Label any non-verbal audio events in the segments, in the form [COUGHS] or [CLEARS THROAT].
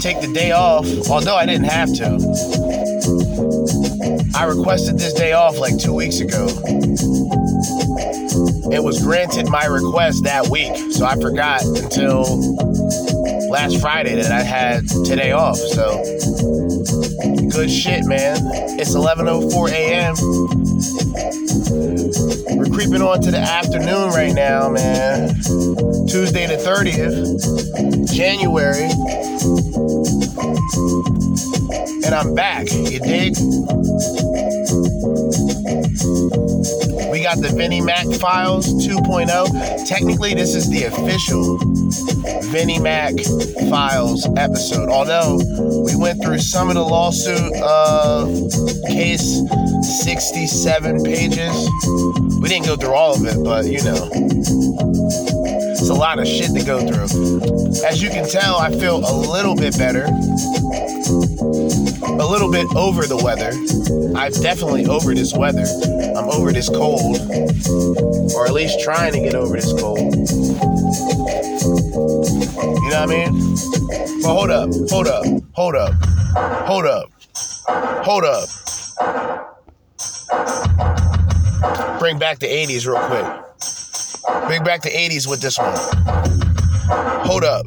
take the day off, although I didn't have to. I requested this day off like two weeks ago. It was granted my request that week, so I forgot until last Friday that I had today off. So good shit, man. It's 11:04 a.m. We're creeping on to the afternoon right now, man. Tuesday the 30th, January. And I'm back, you dig? We got the Vinny Mac Files 2.0. Technically, this is the official Vinny Mac Files episode. Although we went through some of the lawsuit uh, case, 67 pages. We didn't go through all of it, but you know, it's a lot of shit to go through. As you can tell, I feel a little bit better, a little bit over the weather. I'm definitely over this weather. I'm over this cold, or at least trying to get over this cold. You know what I mean? But hold up, hold up, hold up, hold up, hold up. Bring back the 80s real quick. Bring back the 80s with this one. Hold up.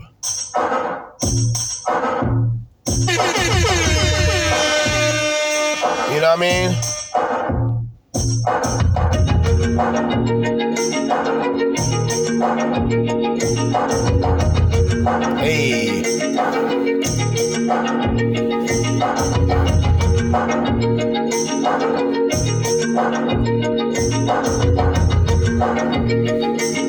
You know what I mean? Hey.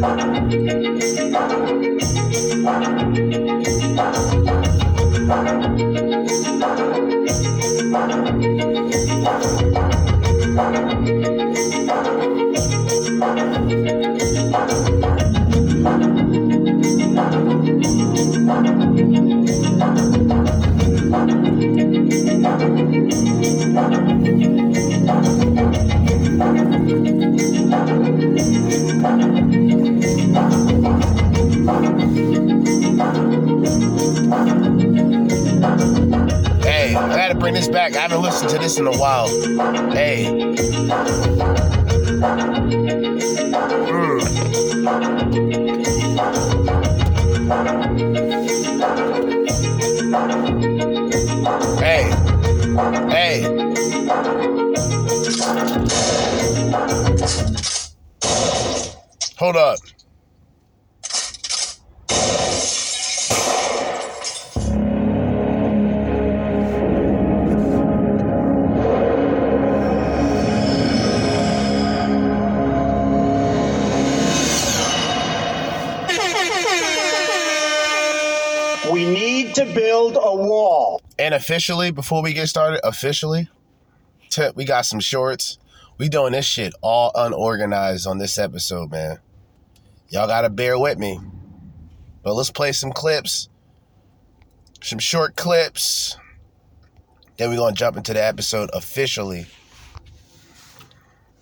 Hey, this back. I haven't listened to this in a while. Hey. Mm. Hey. Hey. Hold up. And officially, before we get started, officially, t- we got some shorts. We doing this shit all unorganized on this episode, man. Y'all gotta bear with me. But let's play some clips, some short clips. Then we're gonna jump into the episode officially.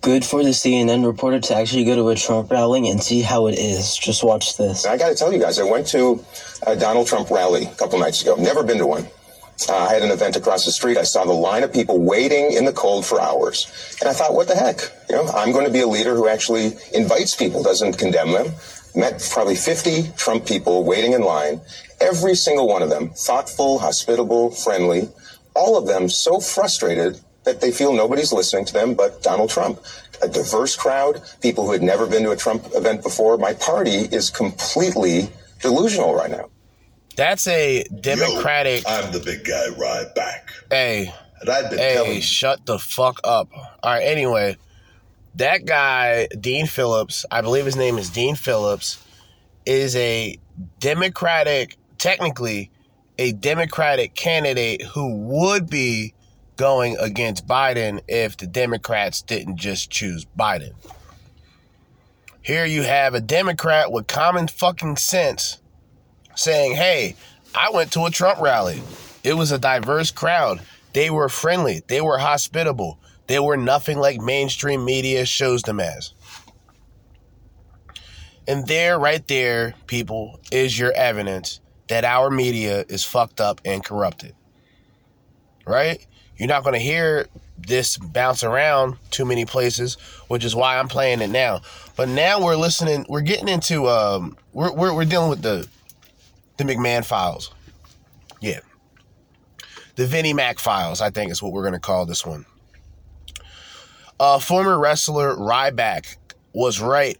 Good for the CNN reporter to actually go to a Trump rally and see how it is. Just watch this. I got to tell you guys, I went to a Donald Trump rally a couple nights ago. Never been to one. Uh, I had an event across the street. I saw the line of people waiting in the cold for hours. And I thought, what the heck? You know, I'm going to be a leader who actually invites people, doesn't condemn them. Met probably 50 Trump people waiting in line. Every single one of them, thoughtful, hospitable, friendly. All of them so frustrated that they feel nobody's listening to them but Donald Trump. A diverse crowd, people who had never been to a Trump event before. My party is completely delusional right now. That's a Democratic. Yo, I'm the big guy right back. Hey, And I've been hey, telling shut the fuck up. All right, anyway, that guy, Dean Phillips, I believe his name is Dean Phillips, is a Democratic, technically, a Democratic candidate who would be going against Biden if the Democrats didn't just choose Biden. Here you have a Democrat with common fucking sense saying, hey, I went to a Trump rally. It was a diverse crowd. They were friendly. They were hospitable. They were nothing like mainstream media shows them as. And there, right there, people, is your evidence that our media is fucked up and corrupted. Right? You're not going to hear this bounce around too many places, which is why I'm playing it now. But now we're listening, we're getting into, um, we're, we're, we're dealing with the, the McMahon files. Yeah. The Vinny Mac files, I think is what we're going to call this one. Uh, former wrestler Ryback was right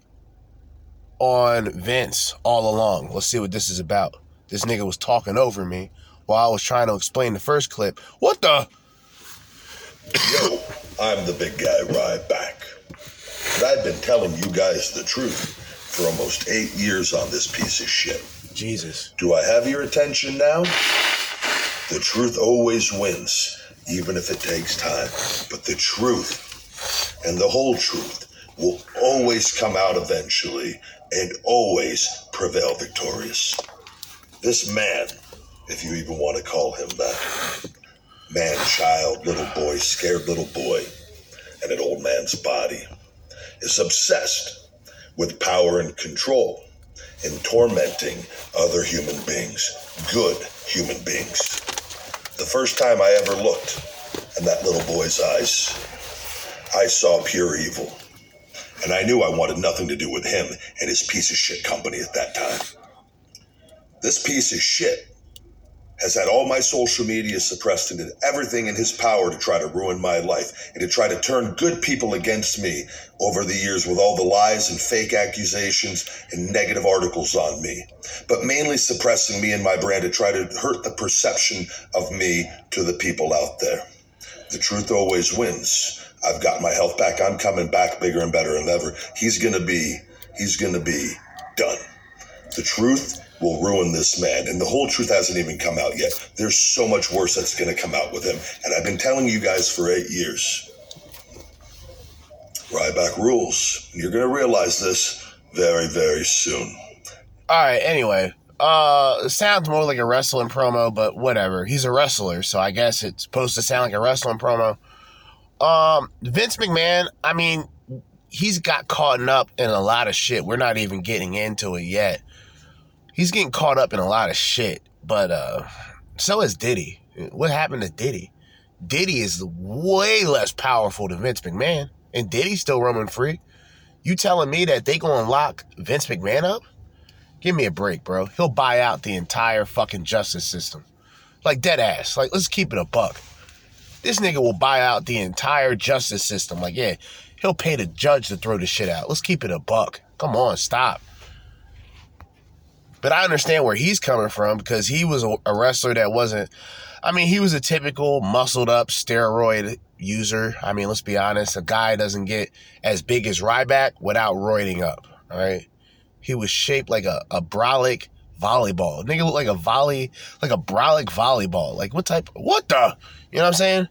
on Vince all along. Let's see what this is about. This nigga was talking over me while I was trying to explain the first clip. What the? yo, I'm the big guy Ryback. And I've been telling you guys the truth for almost eight years on this piece of shit. Jesus. Do I have your attention now? The truth always wins, even if it takes time. But the truth and the whole truth will always come out eventually and always prevail victorious. This man, if you even want to call him that, man, child, little boy, scared little boy, and an old man's body, is obsessed with power and control and tormenting other human beings, good human beings. The first time I ever looked in that little boy's eyes, I saw pure evil. And I knew I wanted nothing to do with him and his piece of shit company at that time. This piece of shit has had all my social media suppressed and did everything in his power to try to ruin my life and to try to turn good people against me over the years with all the lies and fake accusations and negative articles on me. But mainly suppressing me and my brand to try to hurt the perception of me to the people out there. The truth always wins. I've got my health back. I'm coming back bigger and better than ever. He's gonna be, he's gonna be done. The truth will ruin this man, and the whole truth hasn't even come out yet. There's so much worse that's gonna come out with him, and I've been telling you guys for eight years. Ryback rules. You're gonna realize this very, very soon. All right. Anyway, uh, sounds more like a wrestling promo, but whatever. He's a wrestler, so I guess it's supposed to sound like a wrestling promo. Um, Vince McMahon. I mean, he's got caught up in a lot of shit. We're not even getting into it yet. He's getting caught up in a lot of shit, but uh, so is Diddy. What happened to Diddy? Diddy is way less powerful than Vince McMahon, and Diddy's still roaming free. You telling me that they gonna lock Vince McMahon up? Give me a break, bro. He'll buy out the entire fucking justice system. Like dead ass. Like, let's keep it a buck. This nigga will buy out the entire justice system. Like, yeah, he'll pay the judge to throw the shit out. Let's keep it a buck. Come on, stop. But I understand where he's coming from because he was a, wrestler that wasn't. I mean, he was a typical muscled up steroid user. I mean, let's be honest. A guy doesn't get as big as Ryback without roiding up. Right. He was shaped like a, a brolic volleyball. Nigga looked like a volley, like a brolic volleyball. Like what type? What the? You know what I'm saying?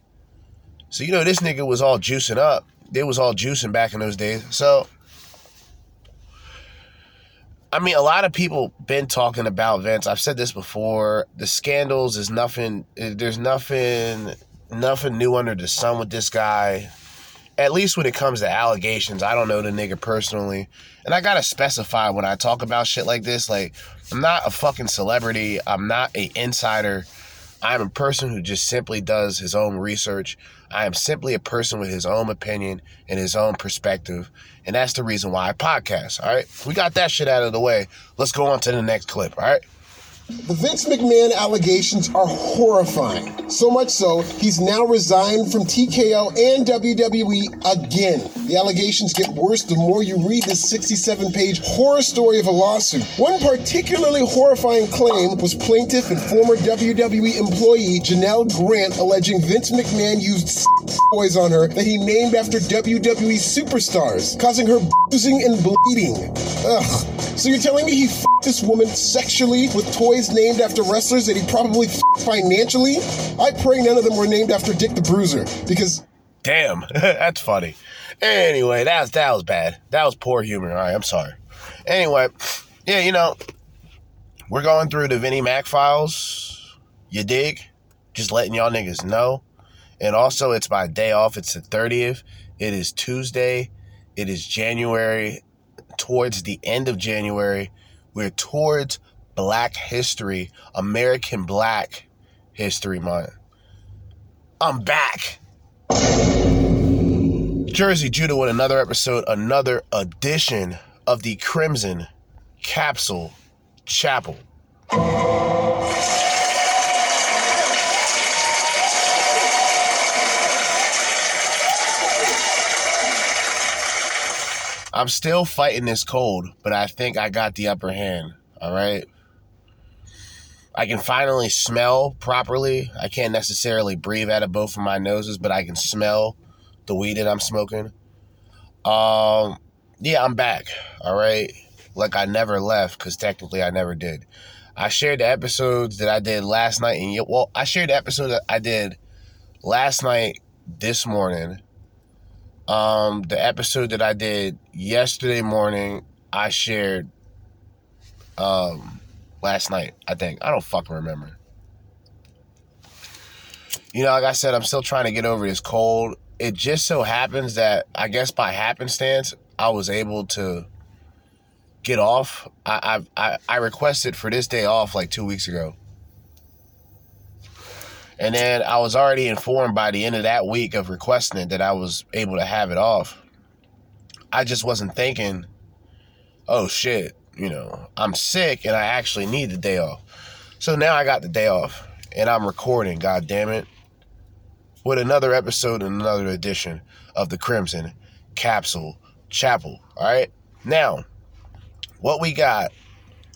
So you know this nigga was all juicing up. they was all juicing back in those days. So I mean, a lot of people been talking about Vince. I've said this before. The scandals is nothing. Eh, there's nothing, nothing new under the sun with this guy. At least when it comes to allegations, I don't know the nigga personally, and I gotta specify when I talk about shit like this. Like, I'm not a fucking celebrity. I'm not a insider. I'm a person who just simply does his own research. I am simply a person with his own opinion and his own perspective. And that's the reason why I podcast. All right. We got that shit out of the way. Let's go on to the next clip. All right. The Vince McMahon allegations are horrifying. So much so, he's now resigned from TKO and WWE again. The allegations get worse the more you read this 67 page horror story of a lawsuit. One particularly horrifying claim was plaintiff and former WWE employee Janelle Grant alleging Vince McMahon used toys on her that he named after WWE superstars, causing her bruising and bleeding. Ugh. So you're telling me he f***ed this woman sexually with toys named after wrestlers that he probably financially? I pray none of them were named after Dick the Bruiser, because Damn, [LAUGHS] that's funny. Anyway, that was, that was bad. That was poor humor. All right, I'm sorry. Anyway, yeah, you know, we're going through the Vinny Mac files. You dig? Just letting y'all niggas know. And also, it's my day off. It's the 30th. It is Tuesday. It is January, towards the end of January. We're towards Black History, American Black History Month. I'm back. Jerzee Judah with another episode, another edition of the Crimson Capsule Chapel. I'm still fighting this cold, but I think I got the upper hand. All right. I can finally smell properly. I can't necessarily breathe out of both of my noses, but I can smell the weed that I'm smoking. Um, yeah, I'm back. All right. Like I never left because technically I never did. I shared the episodes that I did last night, and well, I shared the episode that I did last night, this morning. Um, the episode that I did yesterday morning, I shared um last night, I think. I don't fucking remember. You know, like I said, I'm still trying to get over this cold. It just so happens that I guess by happenstance, I was able to get off. I I I requested for this day off like two weeks ago. And then I was already informed by the end of that week of requesting it that I was able to have it off. I just wasn't thinking, oh shit, you know, I'm sick and I actually need the day off. So now I got the day off and I'm recording, god damn it, with another episode and another edition of the Crimson Capsule Chapel. All right. Now, what we got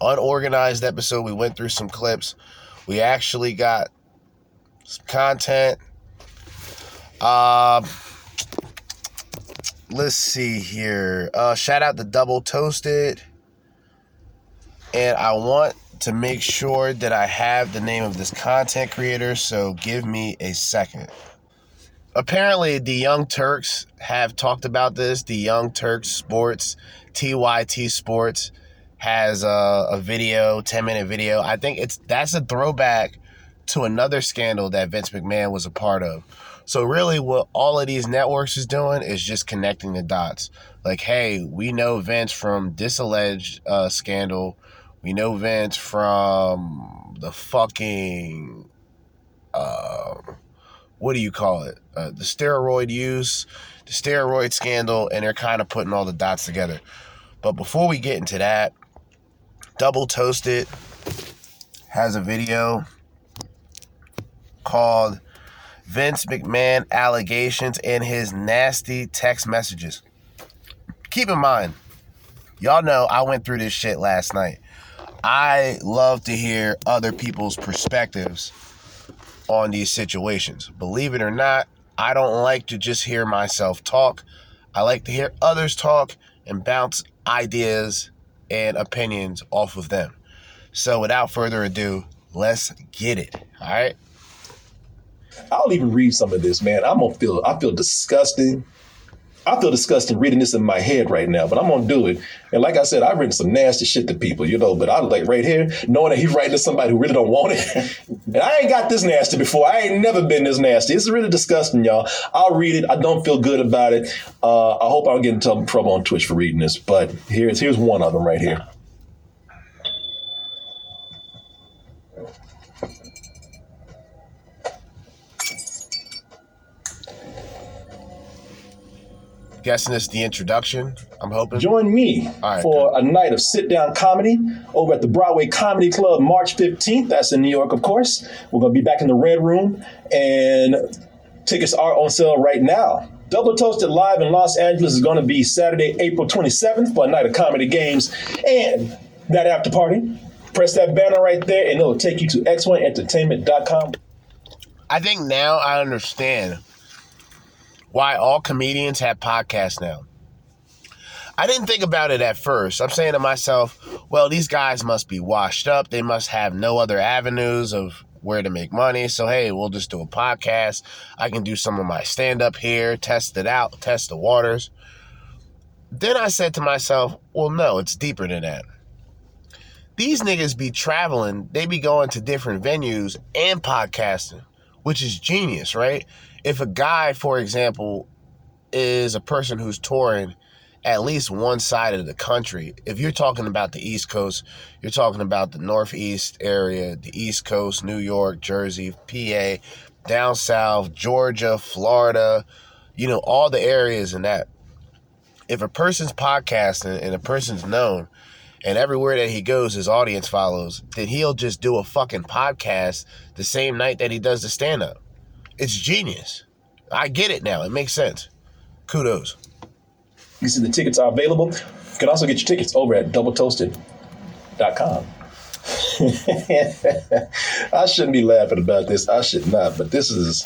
unorganized episode. We went through some clips. We actually got some content. Um, let's see here. Uh, shout out to Double Toasted. And I want to make sure that I have the name of this content creator, so give me a second. Apparently, the Young Turks have talked about this. The Young Turks Sports, TYT Sports, has a, a video, 10 minute video. I think it's that's a throwback to another scandal that Vince McMahon was a part of. So really what all of these networks is doing is just connecting the dots. Like, hey, we know Vince from this alleged uh, scandal. We know Vince from the fucking uh, what do you call it? Uh, the steroid use, the steroid scandal, and they're kind of putting all the dots together. But before we get into that, Double Toasted has a video called Vince McMahon allegations and his nasty text messages. Keep in mind, y'all know I went through this shit last night. I love to hear other people's perspectives on these situations. Believe it or not, I don't like to just hear myself talk. I like to hear others talk and bounce ideas and opinions off of them. So without further ado, let's get it. All right. I'll even read some of this, man. I'm gonna feel I feel disgusting. I feel disgusting reading this in my head right now, but I'm gonna do it. And like I said, I've written some nasty shit to people, you know. But I like right here, knowing that he's writing to somebody who really don't want it. [LAUGHS] and I ain't got this nasty before. I ain't never been this nasty. It's really disgusting, y'all. I'll read it. I don't feel good about it. Uh, I hope I don't get in trouble on Twitch for reading this. But here's here's one of them right here. Guessing it's the introduction. I'm hoping. Join me right, for a night of sit down comedy over at the Broadway Comedy Club March 15th. That's in New York, of course. We're going to be back in the Red Room, and tickets are on sale right now. Double Toasted Live in Los Angeles is going to be Saturday, April 27th for a night of comedy games and that after party. Press that banner right there, and it'll take you to x1entertainment.com. I think now I understand why all comedians have podcasts now. I didn't think about it at first. I'm saying to myself, well, these guys must be washed up. They must have no other avenues of where to make money. So, hey, we'll just do a podcast. I can do some of my stand up here, test it out, test the waters. Then I said to myself, well, no, it's deeper than that. These niggas be traveling, they be going to different venues and podcasting, which is genius, right? If a guy, for example, is a person who's touring at least one side of the country. If you're talking about the East Coast, you're talking about the Northeast area, the East Coast, New York, Jersey, PA, down south, Georgia, Florida, you know, all the areas in that. If a person's podcasting and a person's known, and everywhere that he goes, his audience follows, then he'll just do a fucking podcast the same night that he does the stand up. It's genius. I get it now. It makes sense. Kudos. You see the tickets are available. You can also get your tickets over at doubletoasted.com. [LAUGHS] I shouldn't be laughing about this. I should not, but this is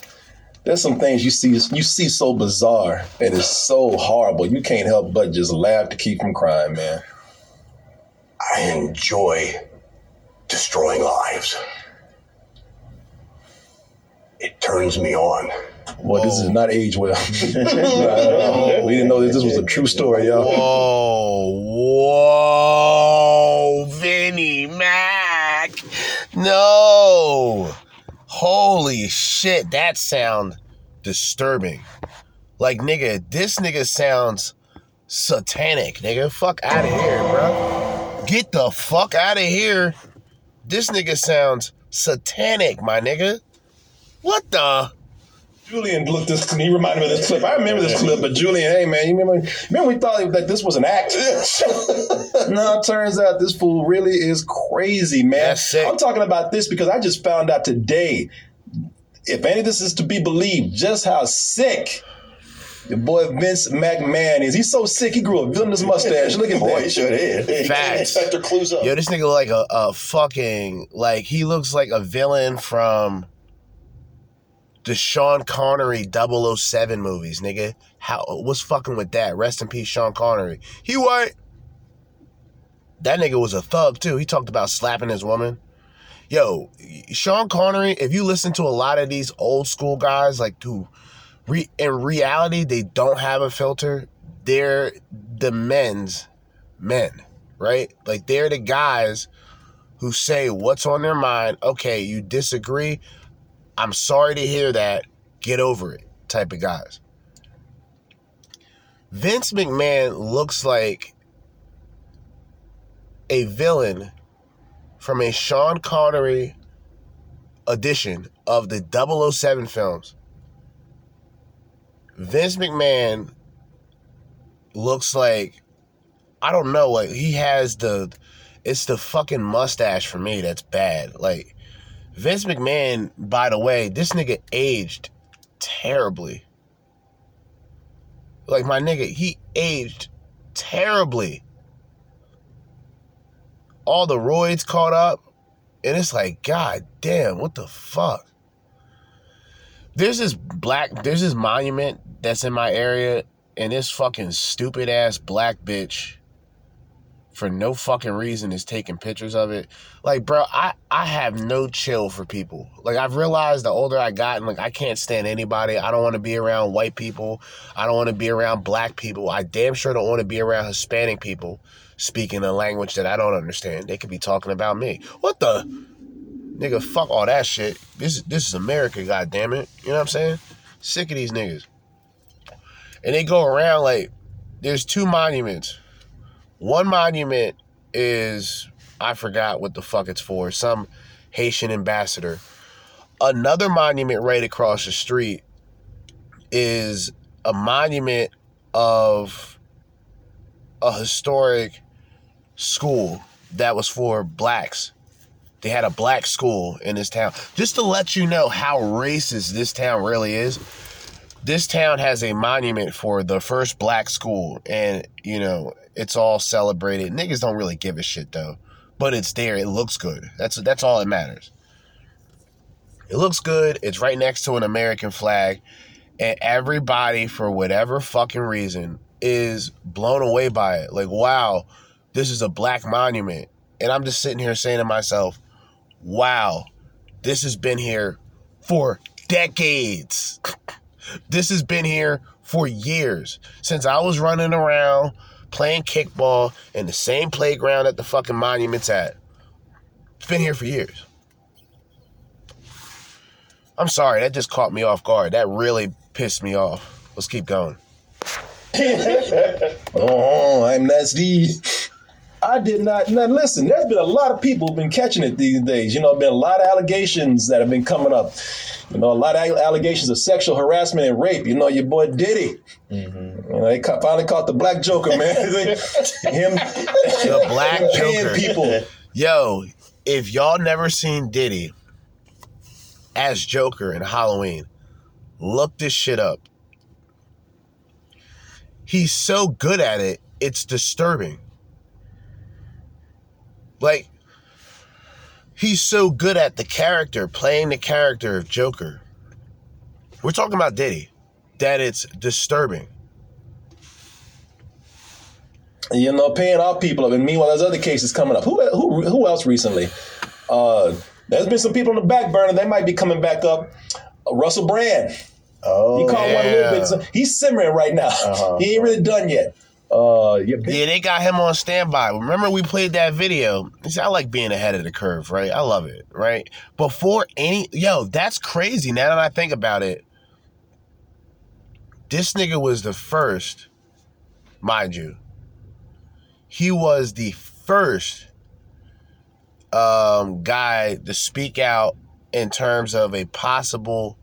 there's some things you see you see so bizarre and it's so horrible. You can't help but just laugh to keep from crying, man. I enjoy destroying lives. It turns me on. Well, this is not age well. [LAUGHS] [LAUGHS] we didn't know that this was a true story, y'all. Whoa, whoa, Vinny Mac. No. Holy shit, that sound disturbing. Like, nigga, this nigga sounds satanic, nigga. Fuck out of here, bro. Get the fuck out of here. This nigga sounds satanic, my nigga. What the? Julian looked this. He reminded me of this clip. I remember this clip, but Julian, hey man, you remember? Remember we thought that this was an act. [LAUGHS] no, it turns out this fool really is crazy, man. I'm talking about this because I just found out today. If any of this is to be believed, just how sick your boy Vince McMahon is. He's so sick. He grew a villainous mustache. Look at [LAUGHS] Boy, that. he sure did. [LAUGHS] Facts. Inspector Clouseau. Yo, this nigga look like a, a fucking like he looks like a villain from the Sean Connery 007 movies, nigga. How what's fucking with that? Rest in peace, Sean Connery. He white. That nigga was a thug too. He talked about slapping his woman. Yo, Sean Connery, if you listen to a lot of these old school guys, like who re- in reality they don't have a filter, they're the men's men, right? Like they're the guys who say what's on their mind. Okay, you disagree. I'm sorry to hear that. Get over it, type of guys. Vince McMahon looks like a villain from a Sean Connery edition of the 007 films. Vince McMahon looks like I don't know, like he has the it's the fucking mustache for me that's bad. Like Vince McMahon, by the way, this nigga aged terribly. Like my nigga, he aged terribly. All the roids caught up, and it's like, god damn, what the fuck? There's this black, there's this monument that's in my area, and this fucking stupid ass black bitch for no fucking reason is taking pictures of it. Like, bro, I I have no chill for people. Like, I've realized the older I got, and like I can't stand anybody. I don't want to be around white people. I don't want to be around black people. I damn sure don't want to be around Hispanic people speaking a language that I don't understand. They could be talking about me. What the nigga? Fuck all that shit. This this is America, god damn it. You know what I'm saying? Sick of these niggas. And they go around like there's two monuments. One monument is I forgot what the fuck it's for. Some Haitian ambassador. Another monument right across the street is a monument of a historic school that was for blacks. They had a black school in this town. Just to let you know how racist this town really is. This town has a monument for the first black school, and you know it's all celebrated. Niggas don't really give a shit though, but it's there. It looks good. That's that's all that matters. It looks good. It's right next to an American flag, and everybody, for whatever fucking reason, is blown away by it. Like, wow, this is a black monument, and I'm just sitting here saying to myself, wow, this has been here for decades. This has been here for years. Since I was running around playing kickball in the same playground that the fucking monument's at. It's been here for years. I'm sorry, that just caught me off guard. That really pissed me off. Let's keep going. [LAUGHS] oh, I'm nasty. I did not. Now listen, there's been a lot of people been catching it these days. You know, been a lot of allegations that have been coming up. You know, a lot of allegations of sexual harassment and rape. You know, your boy Diddy. Mm-hmm. You know, they ca- finally caught the black Joker, man. [LAUGHS] [LAUGHS] Him, the black Joker. people. [LAUGHS] Yo, if y'all never seen Diddy as Joker in Halloween, look this shit up. He's so good at it, it's disturbing. Like, he's so good at the character, playing the character of Joker. We're talking about Diddy, that it's disturbing. You know, paying off people. Up, and meanwhile, there's other cases coming up. Who who who else recently? Uh, there's been some people on the back burner. They might be coming back up. Uh, Russell Brand. Oh, he caught yeah. one a little bit. He's simmering right now. Uh-huh. He ain't really done yet. Uh, yeah, they got him on standby. Remember, we played that video. See, I like being ahead of the curve, right? I love it, right? Before any, yo, that's crazy. Now that I think about it, this nigga was the first, mind you. He was the first um, guy to speak out in terms of a possible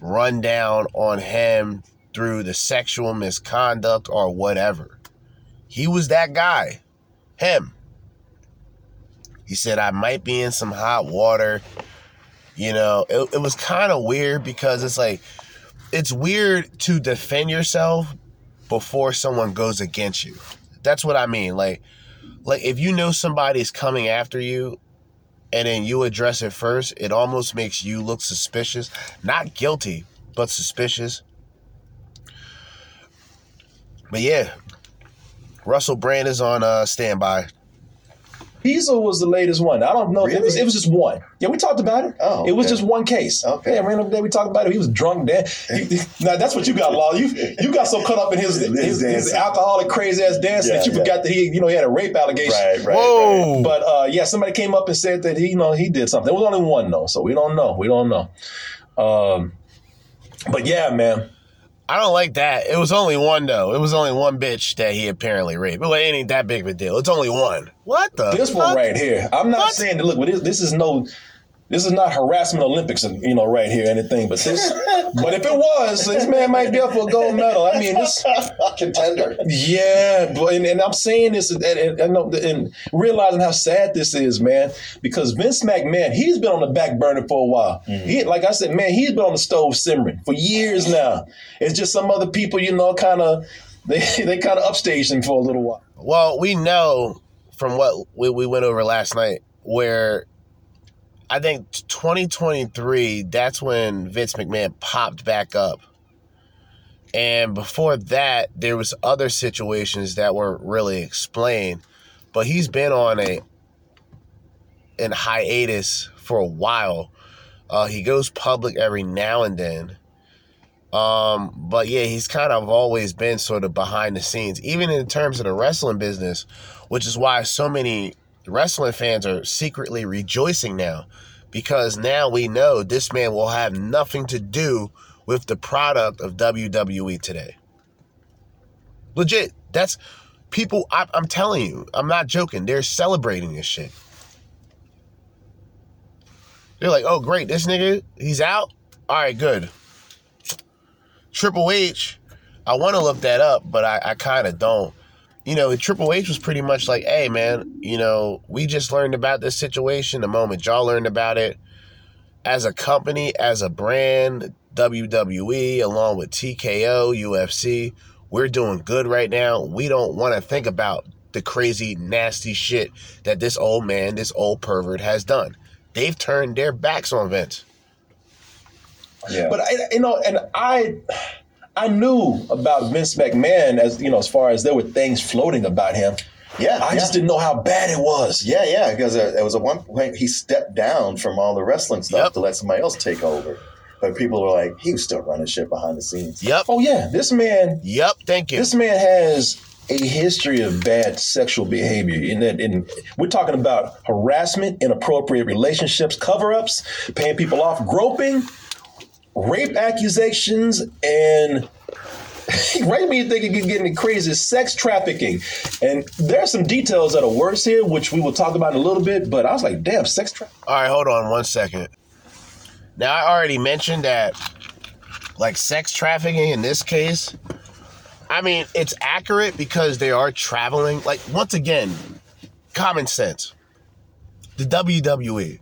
rundown on him through the sexual misconduct or whatever. He was that guy. Him. He said, I might be in some hot water. You know, it, it was kind of weird because it's like, it's weird to defend yourself before someone goes against you. That's what I mean. Like, like if you know somebody's coming after you and then you address it first, it almost makes you look suspicious. Not guilty, but suspicious. But yeah, Russell Brand is on uh, standby. Diesel was the latest one. I don't know. If it was it was just one. Yeah, we talked about it. Oh, it was just one case. Okay. Yeah, random day we talked about it. He was drunk. You- now that's what you got, Law. You you got so caught up in his [LAUGHS] his, his alcoholic crazy ass dancing that you yeah. forgot that he you know he had a rape allegation. Right, right. Whoa! But uh, yeah, somebody came up and said that he you know he did something. There was only one though, so we don't know. We don't know. Um, but yeah, man. I don't like that. It was only one though. It was only one bitch that he apparently raped. But it ain't that big of a deal. It's only one. What the? This one right here. I'm not What? saying that. Look, this, this is no. This is not harassment Olympics, you know, right here, anything. But this, [LAUGHS] but if it was, this man might be up for a gold medal. I mean, this, [LAUGHS] Contender. yeah, but and, and I'm saying this and, and, and, and realizing how sad this is, man, because Vince McMahon, he's been on the back burner for a while. Mm-hmm. He, like I said, man, he's been on the stove simmering for years now. It's just some other people, you know, kind of [LAUGHS] they they kind of upstaged him for a little while. Well, we know from what we, we went over last night where I think 2023, that's when Vince McMahon popped back up. And before that, there was other situations that weren't really explained. but he's been on a in hiatus for a while. Uh, he goes public every now and then. Um, but yeah, he's kind of always been sort of behind the scenes, even in terms of the wrestling business, which is why so many wrestling fans are secretly rejoicing now because now we know this man will have nothing to do with the product of WWE today. Legit. That's people, I, I'm telling you, I'm not joking. They're celebrating this shit. They're like, oh, great, this nigga, he's out? All right, good. Triple H, I want to look that up, but I, I kind of don't. You know, Triple H was pretty much like, hey, man, you know, we just learned about this situation the moment y'all learned about it. As a company, as a brand, WWE, along with TKO, UFC, we're doing good right now. We don't want to think about the crazy, nasty shit that this old man, this old pervert has done. They've turned their backs on Vince. Yeah. But I, you know, and I, I knew about Vince McMahon as you know, as far as there were things floating about him. Yeah, I yeah. just didn't know how bad it was. Yeah, yeah, because uh, it was at one point he stepped down from all the wrestling stuff Yep. to let somebody else take over. But people were like, he was still running shit behind the scenes. Yep. Oh yeah, this man, Yep. Thank you. this man has a history of bad sexual behavior. And, that- and we're talking about harassment, inappropriate relationships, cover-ups, paying people off, groping, rape accusations, and [LAUGHS] right me thinking you're getting crazy sex trafficking. And there's some details that are worse here, which we will talk about in a little bit. But I was like, damn, sex trafficking. All right, hold on one second. Now, I already mentioned that, like, sex trafficking in this case, I mean, it's accurate because they are traveling. Like, once again, common sense. The WWE,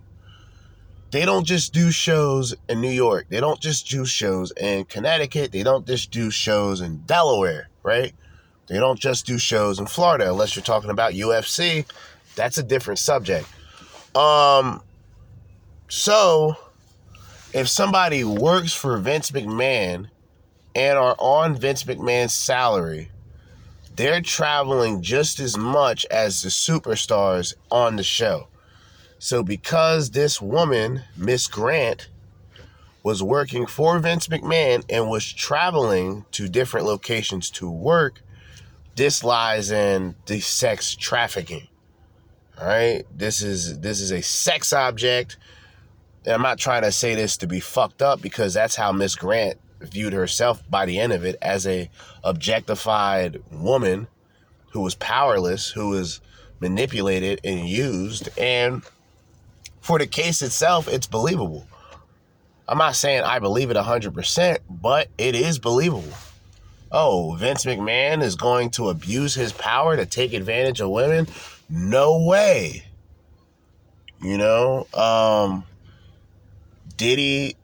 they don't just do shows in New York. They don't just do shows in Connecticut. They don't just do shows in Delaware, right? They don't just do shows in Florida, unless you're talking about UFC. That's a different subject. Um, so if somebody works for Vince McMahon and are on Vince McMahon's salary, they're traveling just as much as the superstars on the show. So because this woman, Miss Grant, was working for Vince McMahon and was traveling to different locations to work, this lies in the sex trafficking. All right? This is this is a sex object. And I'm not trying to say this to be fucked up because that's how Miss Grant viewed herself by the end of it as a objectified woman who was powerless, who was manipulated and used. And for the case itself, it's believable. I'm not saying I believe it 100%, but it is believable. Oh, Vince McMahon is going to abuse his power to take advantage of women? No way. You know, um, Diddy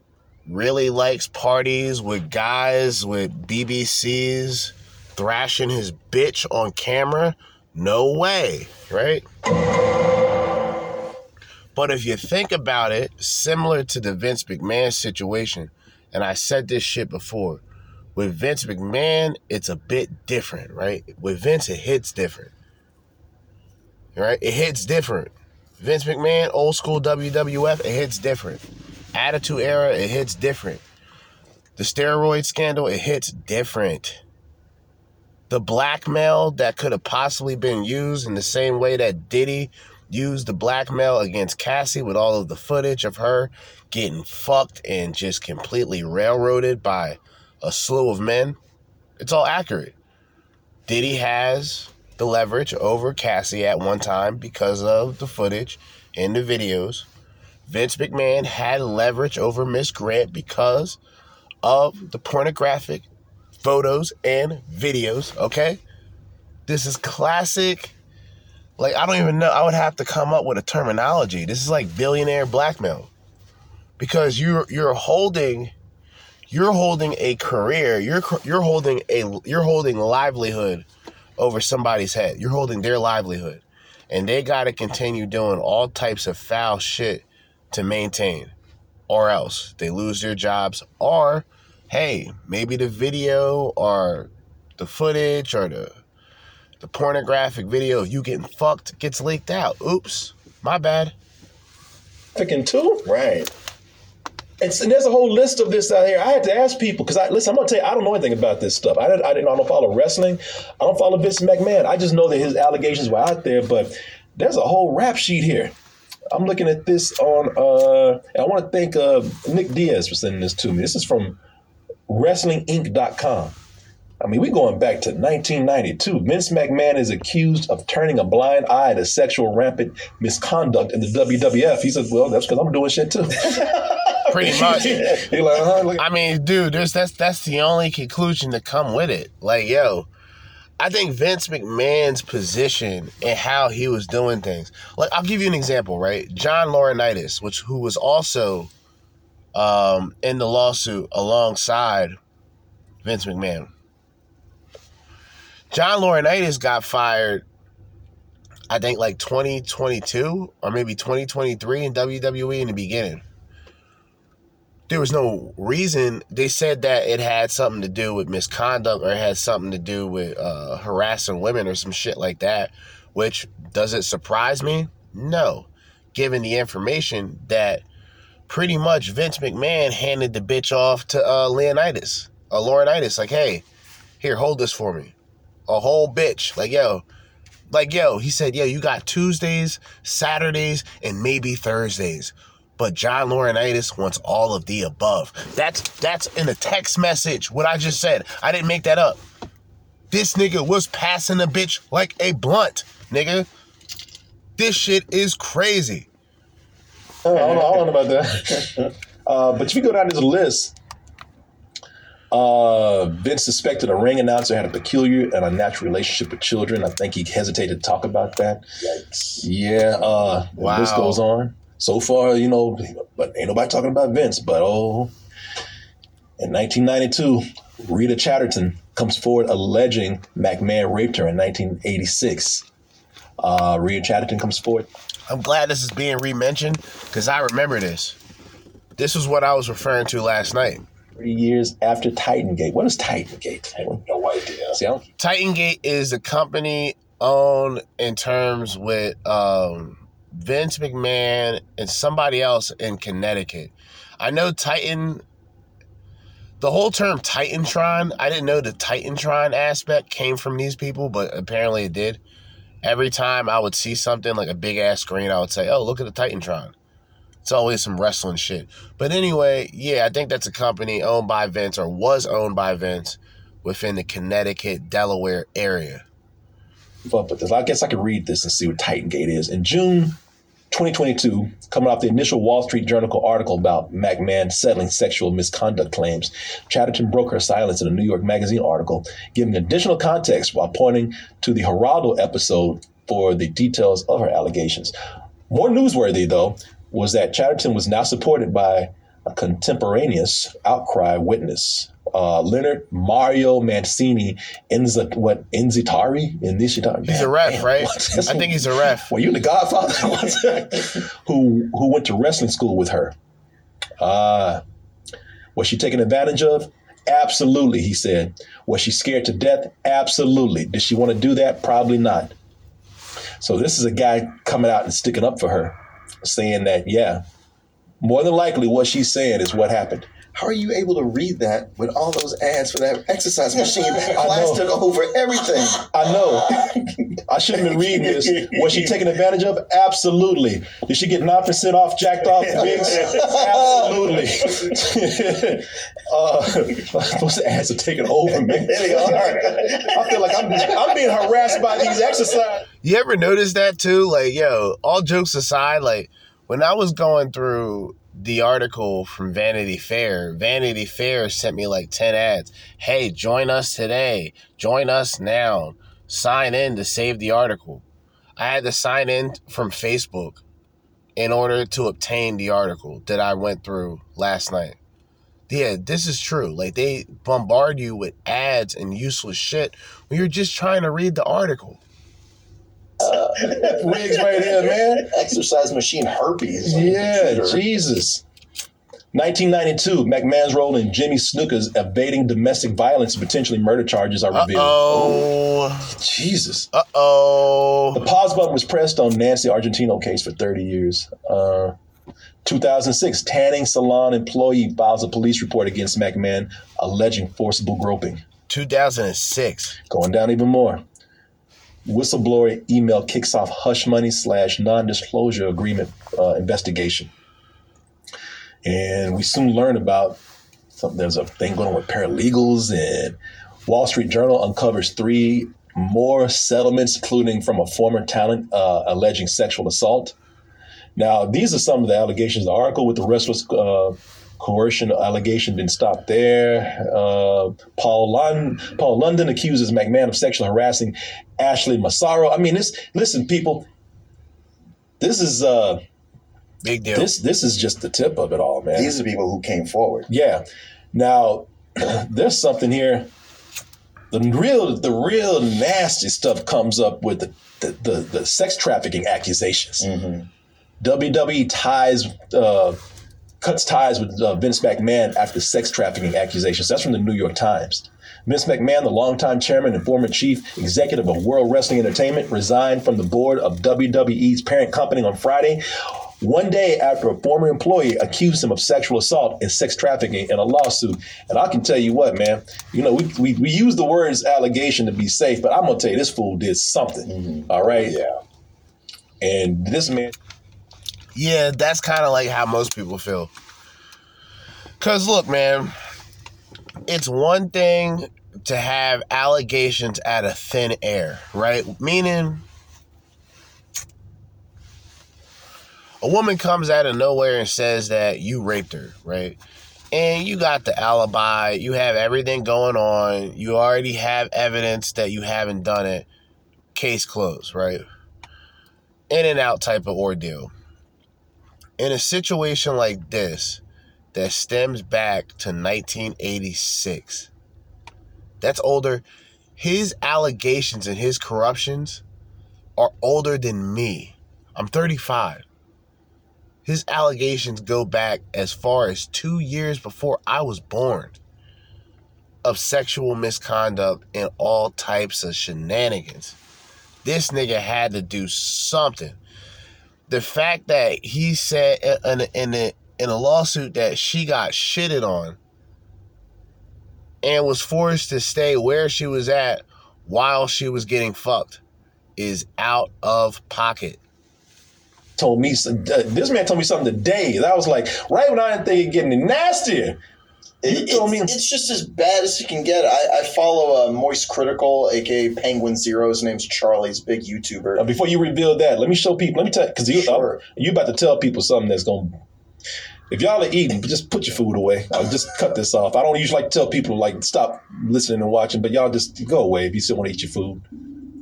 really likes parties with guys with BBCs thrashing his bitch on camera? No way, right? But if you think about it, similar to the Vince McMahon situation, and I said this shit before, with Vince McMahon, it's a bit different, right? With Vince, it hits different, right? It hits different. Vince McMahon, old school WWF, it hits different. Attitude Era, it hits different. The steroid scandal, it hits different. The blackmail that could have possibly been used in the same way that Diddy used the blackmail against Cassie with all of the footage of her getting fucked and just completely railroaded by a slew of men. It's all accurate. Diddy has the leverage over Cassie at one time because of the footage and the videos. Vince McMahon had leverage over Miss Grant because of the pornographic photos and videos, okay? This is classic. Like, I don't even know. I would have to come up with a terminology. This is like billionaire blackmail. Because you're you're holding you're holding a career, you're you're holding a you're holding livelihood over somebody's head. You're holding their livelihood. And they got to continue doing all types of foul shit to maintain or else they lose their jobs or hey maybe the video or the footage or the the pornographic video of you getting fucked gets leaked out. Oops, my bad. Picking two? Right. And, so there's a whole list of this out here. I had to ask people because I listen. I'm gonna tell you, I don't know anything about this stuff. I didn't. I didn't. I don't follow wrestling. I don't follow Vince McMahon. I just know that his allegations were out there. But there's a whole rap sheet here. I'm looking at this on. uh and I want to thank uh, Nick Diaz for sending this to me. This is from WrestlingInc.com. I mean, we're going back to 1992. Vince McMahon is accused of turning a blind eye to sexual rampant misconduct in the WWF. He said, "Well, that's because I'm doing shit too." [LAUGHS] Pretty [LAUGHS] much. He like, uh-huh, like- I mean, dude, there's that's that's the only conclusion to come with it. Like, yo, I think Vince McMahon's position and how he was doing things. Like, I'll give you an example, right? John Laurinaitis, which who was also um, in the lawsuit alongside Vince McMahon. John Laurinaitis got fired, I think, like 2022 or maybe 2023 in WWE in the beginning there was no reason. They said that it had something to do with misconduct or it had something to do with uh, harassing women or some shit like that. Which does it surprise me? No, given the information that pretty much Vince McMahon handed the bitch off to uh, Leonidas, uh, Laurinaitis. Like, hey, here, hold this for me. A whole bitch. Like, yo, like, yo, he said, yo, you got Tuesdays, Saturdays, and maybe Thursdays but John Laurinaitis wants all of the above. That's that's in a text message. What I just said. I didn't make that up. This nigga was passing a bitch like a blunt, nigga. This shit is crazy. I don't know, about that. [LAUGHS] uh, but if you go down this list, uh, Vince suspected a ring announcer had a peculiar and unnatural relationship with children. I think he hesitated to talk about that. Yikes. Yeah, uh, Wow. goes on. So far, you know, but ain't nobody talking about Vince. But oh, in 1992, Rita Chatterton comes forward alleging McMahon raped her in 1986. Uh, Rita Chatterton comes forward. I'm glad this is being re-mentioned because I remember this. This was what I was referring to last night. Three years after Titan Gate. What is Titan Gate? I have no idea. See, I don't, Titan Gate is a company owned in terms with um, Vince McMahon and somebody else in Connecticut. I know Titan. The whole term Titantron, I didn't know the Titantron aspect came from these people, but apparently it did. Every time I would see something like a big ass screen, I would say, "Oh, look at the Titantron." It's always some wrestling shit. But anyway, yeah, I think that's a company owned by Vince or was owned by Vince within the Connecticut, Delaware area. fuck with this. I guess I could read this and see what Titan Gate is. In June 2022, coming off the initial Wall Street Journal article about McMahon settling sexual misconduct claims, Chatterton broke her silence in a New York Magazine article, giving additional context while pointing to the Geraldo episode for the details of her allegations. More newsworthy, though, was that Chatterton was now supported by a contemporaneous outcry witness, uh, Leonard Mario Mancini Enza, what Enzitari Inishitari. He's a ref, right? I think he's a ref. Well, you the Godfather, [LAUGHS] who who went to wrestling school with her. Uh, was she taken advantage of? Absolutely, he said. Was she scared to death? Absolutely. Did she want to do that? Probably not. So this is a guy coming out and sticking up for her, saying that yeah, more than likely what she's saying is what happened. How are you able to read that with all those ads for that exercise machine [LAUGHS] plastered over everything? I know. I shouldn't have been reading this. Was she taken advantage of? Absolutely. Did she get 9% off jacked off gigs? Absolutely. [LAUGHS] uh, those ads are taking over, man. [LAUGHS] They are. I feel like I'm, I'm being harassed by these exercise. You ever notice that too? Like, yo, all jokes aside, like when I was going through the article from Vanity Fair, Vanity Fair sent me like 10 ads. Hey, join us today. Join us now. Sign in to save the article. I had to sign in from Facebook in order to obtain the article that I went through last night. Yeah, this is true. Like they bombard you with ads and useless shit when you're just trying to read the article. Rigs right here, man. Exercise machine herpes. Yeah. Jesus. 1992, McMahon's role in Jimmy Snuka's evading domestic violence and potentially murder charges are revealed. Oh, Jesus. uh oh. The pause button was pressed on Nancy Argentino case for 30 years. Uh, 2006, tanning salon employee files a police report against McMahon alleging forcible groping. 2006. Going down even more. Whistleblower email kicks off hush money slash non disclosure agreement uh, investigation. And we soon learn about. There's a thing going on with paralegals, and Wall Street Journal uncovers three more settlements, including from a former talent uh, alleging sexual assault. Now, these are some of the allegations. The article with the restless uh, coercion allegation didn't stop there. Uh, Paul, Lon- Paul London accuses McMahon of sexually harassing Ashley Massaro. I mean, this. Listen, people. This is uh, Big deal. this. This is just the tip of it all, man. These are people who came forward. Yeah. Now, [CLEARS THROAT] there's something here. The real, the real nasty stuff comes up with the the, the, the sex trafficking accusations. WWE ties uh, cuts ties with uh, Vince McMahon after sex trafficking accusations. That's from the New York Times. Vince McMahon, the longtime chairman and former chief executive of World Wrestling Entertainment, resigned from the board of WWE's parent company on Friday, one day after a former employee accused him of sexual assault and sex trafficking in a lawsuit. And I can tell you what, man, you know, we, we, we use the words allegation to be safe, but I'm going to tell you, this fool did something. all right? Yeah. And this man. Yeah, that's kind of like how most people feel. Cause look, man, it's one thing to have allegations out of thin air, right? Meaning a woman comes out of nowhere and says that you raped her, right? And you got the alibi, you have everything going on, you already have evidence that you haven't done it. Case closed, right? In and out type of ordeal in a situation like this that stems back to 1986 that's older. His allegations and his corruptions are older than me. I'm 35 his allegations go back as far as two years before i was born of sexual misconduct and all types of shenanigans. This nigga had to do something the fact that he said in a, in a, in a lawsuit that she got shitted on and was forced to stay where she was at while she was getting fucked is out of pocket. told me uh, this man told me something today that I was like, right when I didn't think it getting nastier. It- it's, me it's just as bad as you can get. I, I follow uh, Moist Critical, aka Penguin Zero. His name's Charlie's big YouTuber. Uh, before you reveal that, let me show people. Let me tell because you Sure. you about to tell people something that's going. to If y'all are eating, just put your food away. I'll just cut this off. I don't usually like to tell people like stop listening and watching, but y'all just go away if you still want to eat your food.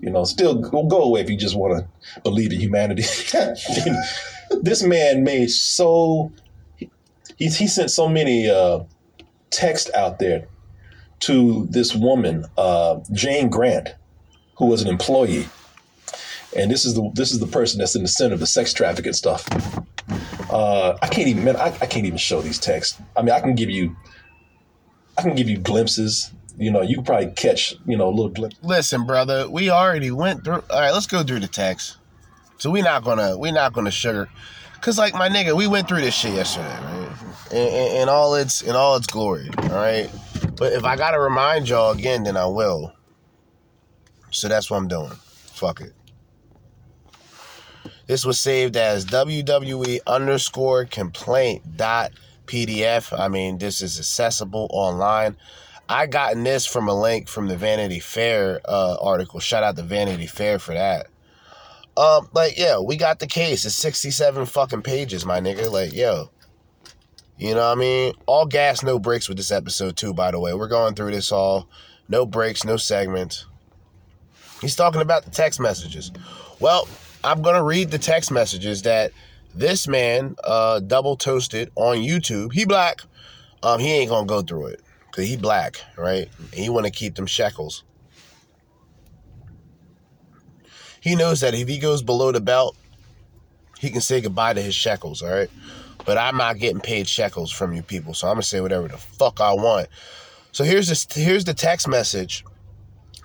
You know, still go, go away if you just want to believe in humanity. [LAUGHS] this man made so he, he sent so many uh, texts out there to this woman, uh, Jane Grant, who was an employee and this is the this is the person that's in the center of the sex trafficking stuff. Uh, I can't even man, I, I can't even show these texts. I mean, I can give you, I can give you glimpses. You know, you probably catch you know a little glimpse. Listen, brother, we already went through. All right, let's go through the text. So we're not gonna we're not gonna sugar, cause like my nigga, we went through this shit yesterday, right? In, in, in all its in all its glory, all right. But if I gotta remind y'all again, then I will. So that's what I'm doing. Fuck it. This was saved as WWE underscore complaint dot PDF. I mean, this is accessible online. I gotten this from a link from the Vanity Fair uh, article. Shout out to Vanity Fair for that. Um, like, yeah, we got the case. It's 67 fucking pages, my nigga. Like, yo. You know what I mean? All gas, no breaks with this episode, too, by the way. We're going through this all. No breaks, no segments. He's talking about the text messages. Well, I'm going to read the text messages that this man uh, double toasted on YouTube. He black. Um, he ain't going to go through it because he black, right? He want to keep them shekels. He knows that if he goes below the belt, he can say goodbye to his shekels, all right? but I'm not getting paid shekels from you people, so I'm gonna say whatever the fuck I want. So here's this here's the text message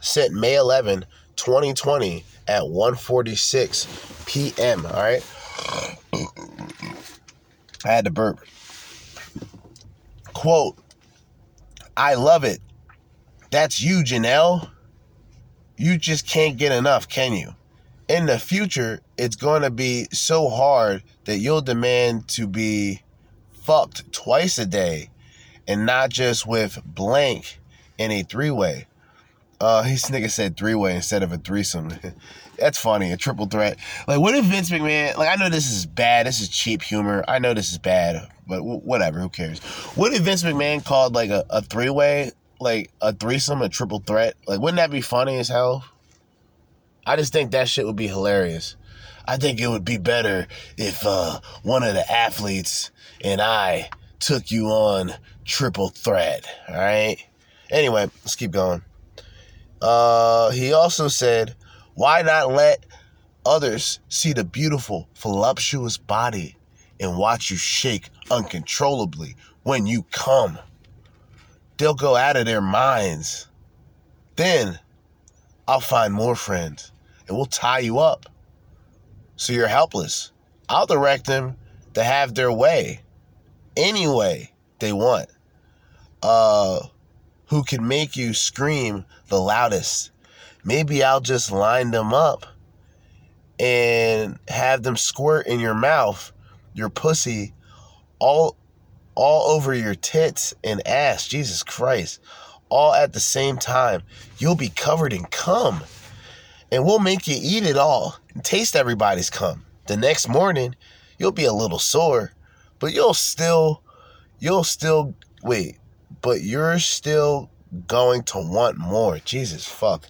sent May 11, 2020 at 1:46 p.m. All right. I had to burp. Quote, I love it. That's you, Janel. You just can't get enough, can you? In the future, it's going to be so hard that you'll demand to be fucked twice a day and not just with blank in a three way. Uh, [LAUGHS] his nigga said three way instead of a threesome. [LAUGHS] That's funny, a triple threat. Like, what if Vince McMahon? Like, I know this is bad. This is cheap humor. I know this is bad, but w- whatever. Who cares? What if Vince McMahon called like a, a three way, like a threesome, a triple threat? Like, wouldn't that be funny as hell? I just think that shit would be hilarious. I think it would be better if uh, one of the athletes and I took you on triple threat. All right. Anyway, let's keep going. Uh, he also said, "Why not let others see the beautiful, voluptuous body and watch you shake uncontrollably when you come? They'll go out of their minds. Then I'll find more friends and we'll tie you up so you're helpless. I'll direct them to have their way any way they want. Uh, who can make you scream the loudest? Maybe I'll just line them up and have them squirt in your mouth, your pussy, all all over your tits and ass. Jesus Christ. All at the same time. You'll be covered in cum. And we'll make you eat it all and taste everybody's cum. The next morning, you'll be a little sore, but you'll still you'll still wait, but you're still going to want more. Jesus fuck.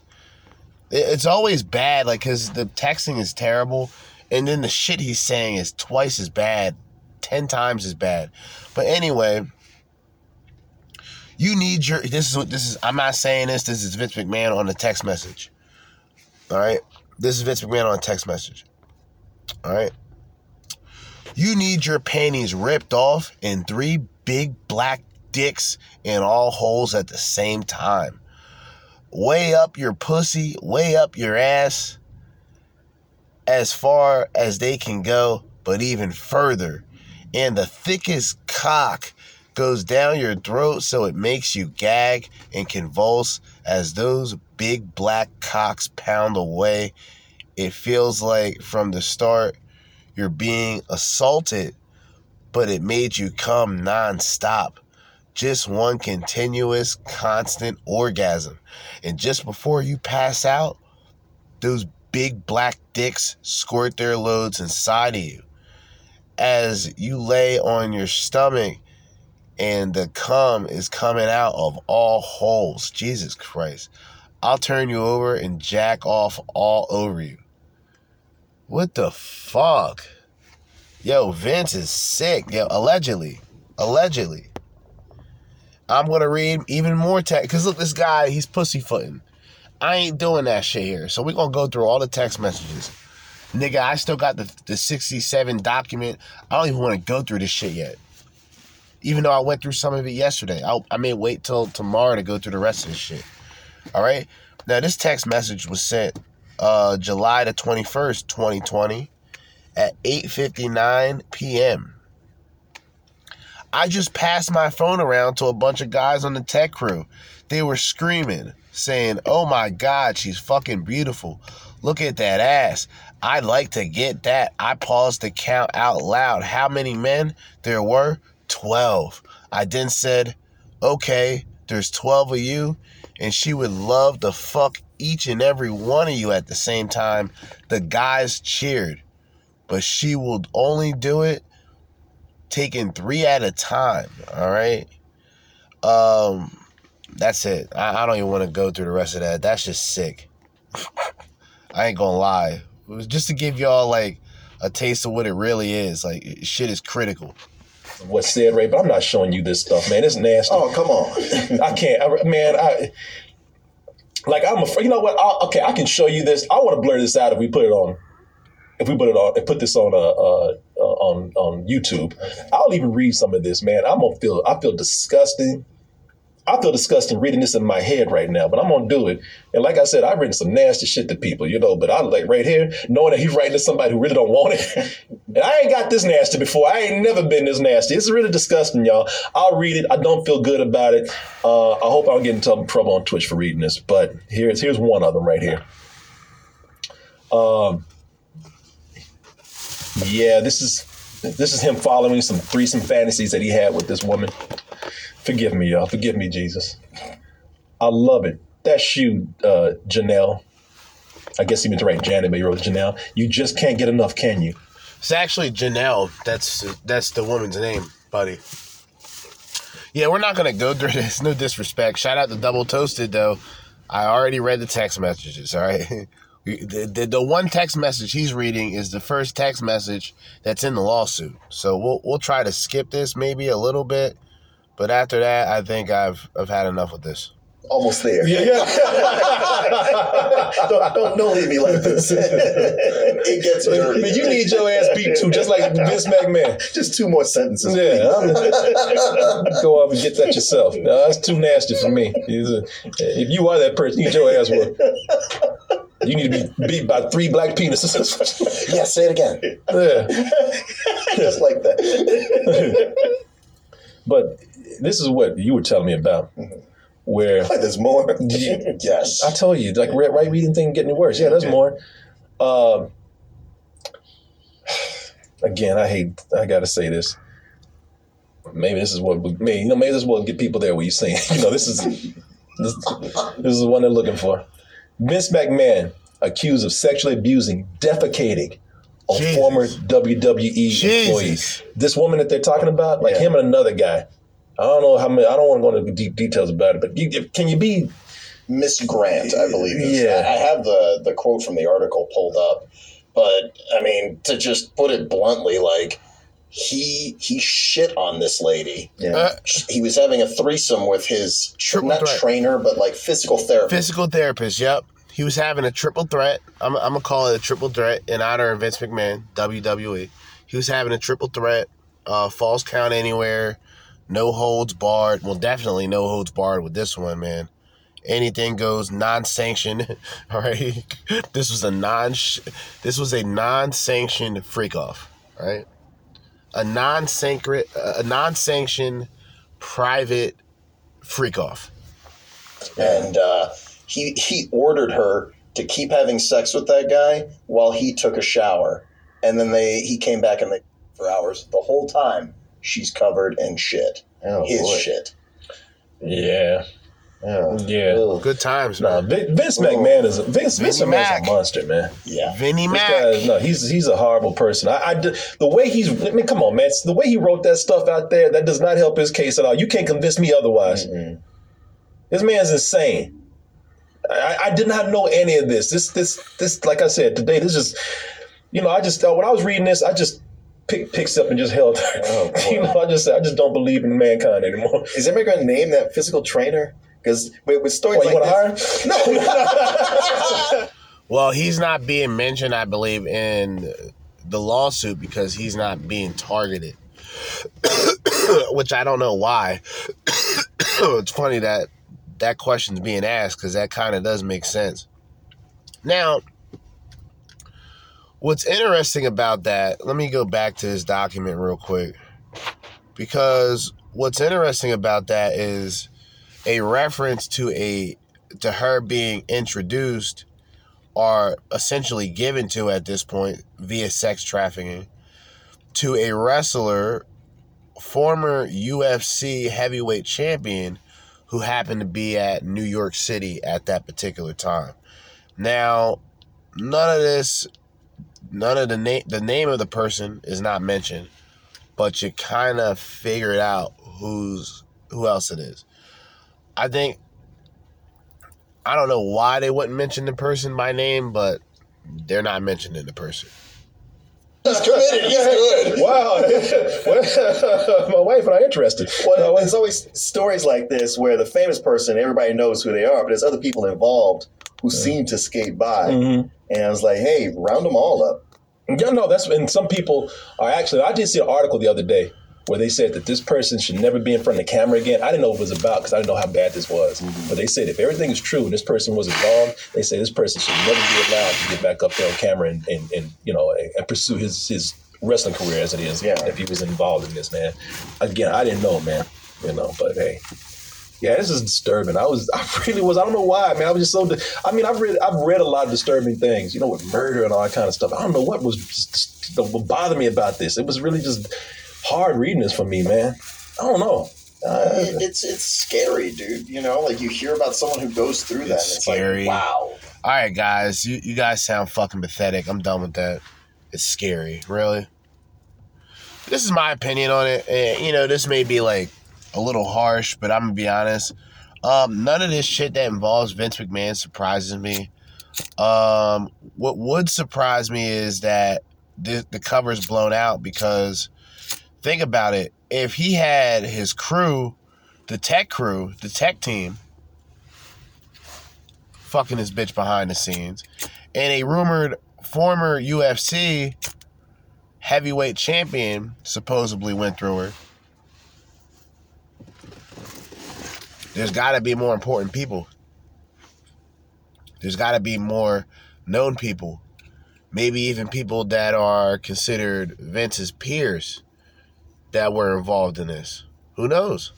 It's always bad, like, because the texting is terrible, and then the shit he's saying is twice as bad, 10 times as bad. But anyway, you need your. This is what this is. I'm not saying this. This is Vince McMahon on a text message. All right. This is Vince McMahon on a text message. All right. You need your panties ripped off and three big black dicks in all holes at the same time. Way up your pussy, way up your ass, as far as they can go, but even further. And the thickest cock goes down your throat so it makes you gag and convulse as those big black cocks pound away. It feels like from the start you're being assaulted, but it made you come nonstop. Just one continuous, constant orgasm. And just before you pass out, those big black dicks squirt their loads inside of you. As you lay on your stomach and the cum is coming out of all holes. Jesus Christ. I'll turn you over and jack off all over you. What the fuck? Yo, Vince is sick. Yo, allegedly. Allegedly. I'm gonna read even more text. Cause look, this guy, he's pussyfooting. I ain't doing that shit here. So we're gonna go through all the text messages. Nigga, I still got the, the 67 document. I don't even want to go through this shit yet. Even though I went through some of it yesterday. I, I may wait till tomorrow to go through the rest of this shit. All right. Now, this text message was sent uh, July the 21st, 2020 at 8.59 p.m. I just passed my phone around to a bunch of guys on the tech crew. They were screaming, saying, Oh my God, she's fucking beautiful. Look at that ass. I'd like to get that. I paused to count out loud how many men there were. 12. I then said, Okay, there's 12 of you, and she would love to fuck each and every one of you at the same time. The guys cheered, but she will only do it taking three at a time. All right. Um, that's it. I, I don't even want to go through the rest of that. That's just sick. [LAUGHS] I ain't gonna lie. It was just to give y'all like a taste of what it really is. Like shit is critical. What's said, Ray? But I'm not showing you this stuff, man. It's nasty. Oh, come on. [LAUGHS] I can't, I, man. I like I'm afraid. You know what? i okay, I can show you this. I want to blur this out if we put it on. If we put it on, if put this on a, uh, on on YouTube. I'll even read some of this, man. I'm gonna feel I feel disgusting. I feel disgusting reading this in my head right now, but I'm gonna do it. And like I said, I've written some nasty shit to people, you know. But I like right here, knowing that he's writing to somebody who really don't want it. [LAUGHS] and I ain't got this nasty before. I ain't never been this nasty. It's really disgusting, y'all. I'll read it. I don't feel good about it. Uh, I hope I don't get into trouble on Twitch for reading this. But here's here's one of them right here. Um, yeah, this is this is him following some threesome fantasies that he had with this woman. Forgive me, y'all. Forgive me, Jesus. I love it. That's you, uh, Janel. I guess he meant to write Janet, but he wrote Janel. You just can't get enough, can you? It's actually Janel. That's that's the woman's name, buddy. Yeah, we're not gonna go through [LAUGHS] this. No disrespect. Shout out to Double Toasted though. I already read the text messages. All right. [LAUGHS] The, the, the one text message he's reading is the first text message that's in the lawsuit. So we'll we'll try to skip this maybe a little bit, but after that, I think I've I've had enough of this. Almost there. Yeah, yeah. [LAUGHS] don't, don't, don't leave me like this. it gets dirty. Man, you need your ass beat too, just like Vince McMahon. Just two more sentences. Yeah, go off and get that yourself. No, that's too nasty for me. A- if you are that person, you need your ass whooped. You need to be beat by three black penises. [LAUGHS] Yeah, say it again. yeah. [LAUGHS] Just like that. But this is what you were telling me about, where [LAUGHS] There's more. [LAUGHS] yes. I told you, like right, right reading thing getting worse. Yeah, there's more. Um, again, I hate. I gotta say this. Maybe this is what maybe you know. Maybe this will get people there. Where you're saying, [LAUGHS] you know, this is this, this is the one they're looking for. Vince McMahon accused of sexually abusing, defecating on Jesus. former WWE employees. Jesus. This woman that they're talking about, like Yeah. him and another guy. I don't know how many. I don't want to go into deep details about it, but you, can you be Miss Grant, I believe. Is. Yeah. I have the the quote from the article pulled up, but I mean to just put it bluntly, like he he shit on this lady. Yeah. Uh, He was having a threesome with his Triple not threat. trainer, but like physical therapist. Physical therapist, yep. He was having a triple threat. I'm, I'm gonna call it a triple threat in honor of Vince McMahon, WWE. He was having a triple threat, uh, false count anywhere, no holds barred. Well, definitely no holds barred with this one, man. Anything goes, non-sanctioned. [LAUGHS] All right, this was a non. This was a non-sanctioned freak off. Right, a non-sanctioned, a non-sanctioned private freak off. and uh, he he ordered her to keep having sex with that guy while he took a shower, and then they he came back and they for hours. The whole time she's covered in shit, Oh, his boy. shit. yeah, Yeah. yeah? Ugh. Good times, No, man. Vin- Vince McMahon is a, Vince, Vince Vinny McMahon's Mac. a monster, man. Yeah, Vinny This Mac. guy, no, he's he's a horrible person. I, I d- the way he's, I mean, come on, man. The way he wrote that stuff out there, that does not help his case at all. You can't convince me otherwise. This man's insane. I, I did not know any of this. This, this, this. Like I said today, this is, you know, I just uh, when I was reading this, I just pick, picks up and just held. Oh, [LAUGHS] you know, I just, I just don't believe in mankind anymore. Is anybody going to name that physical trainer? Because with, with stories What, like want this. No, [LAUGHS] Well, he's not being mentioned, I believe, in the lawsuit because he's not being targeted. [COUGHS] Which I don't know why. [COUGHS] it's funny that that question's being asked because that kind of does make sense. Now, what's interesting about that, let me go back to this document real quick. Because what's interesting about that is a reference to a to her being introduced are essentially given to at this point via sex trafficking to a wrestler, former UFC heavyweight champion who happened to be at New York City at that particular time. Now, none of this, none of the name, the name of the person is not mentioned, but you kind of figure it out who's who else it is. I think I don't know why they wouldn't mention the person by name, but they're not mentioning the person. he's committed. He's good. [LAUGHS] wow. Well, [LAUGHS] my wife and I are interested. well, there's always stories like this where the famous person, everybody knows who they are, but there's other people involved who seemed to skate by. Mhm. And I was like, hey, round them all up. Yeah, no, that's and some people are actually. I did see an article the other day where they said that this person should never be in front of the camera again. I didn't know what it was about because I didn't know how bad this was. But they said if everything is true and this person was involved, they say this person should never be allowed to get back up there on camera and, and, and you know and, and pursue his his wrestling career as it is. Yeah. If he was involved in this, man. Again, I didn't know, man. You know, but hey. Yeah, this is disturbing. I was, [LAUGHS] I really was. I don't know why, man. I was just so. I mean, I've read, I've read a lot of disturbing things, you know, with murder and all that kind of stuff. I don't know what was just, what bothered me about this. It was really just hard reading this for me, man. I don't know. Uh, it's it's scary, dude. You know, like you hear about someone who goes through that. And it's scary. like, wow. All right, guys, you, you guys sound fucking pathetic. I'm done with that. It's scary, really. This is my opinion on it. And, you know, this may be like a little harsh, but I'm gonna be honest. Um, none of this shit that involves Vince McMahon surprises me. Um, what would surprise me is that the, the cover's blown out because think about it. If he had his crew, the tech crew, the tech team, fucking his bitch behind the scenes, and a rumored former UFC heavyweight champion supposedly went through her. There's got to be more important people. There's got to be more known people. Maybe even people that are considered Vince's peers that were involved in this. Who knows?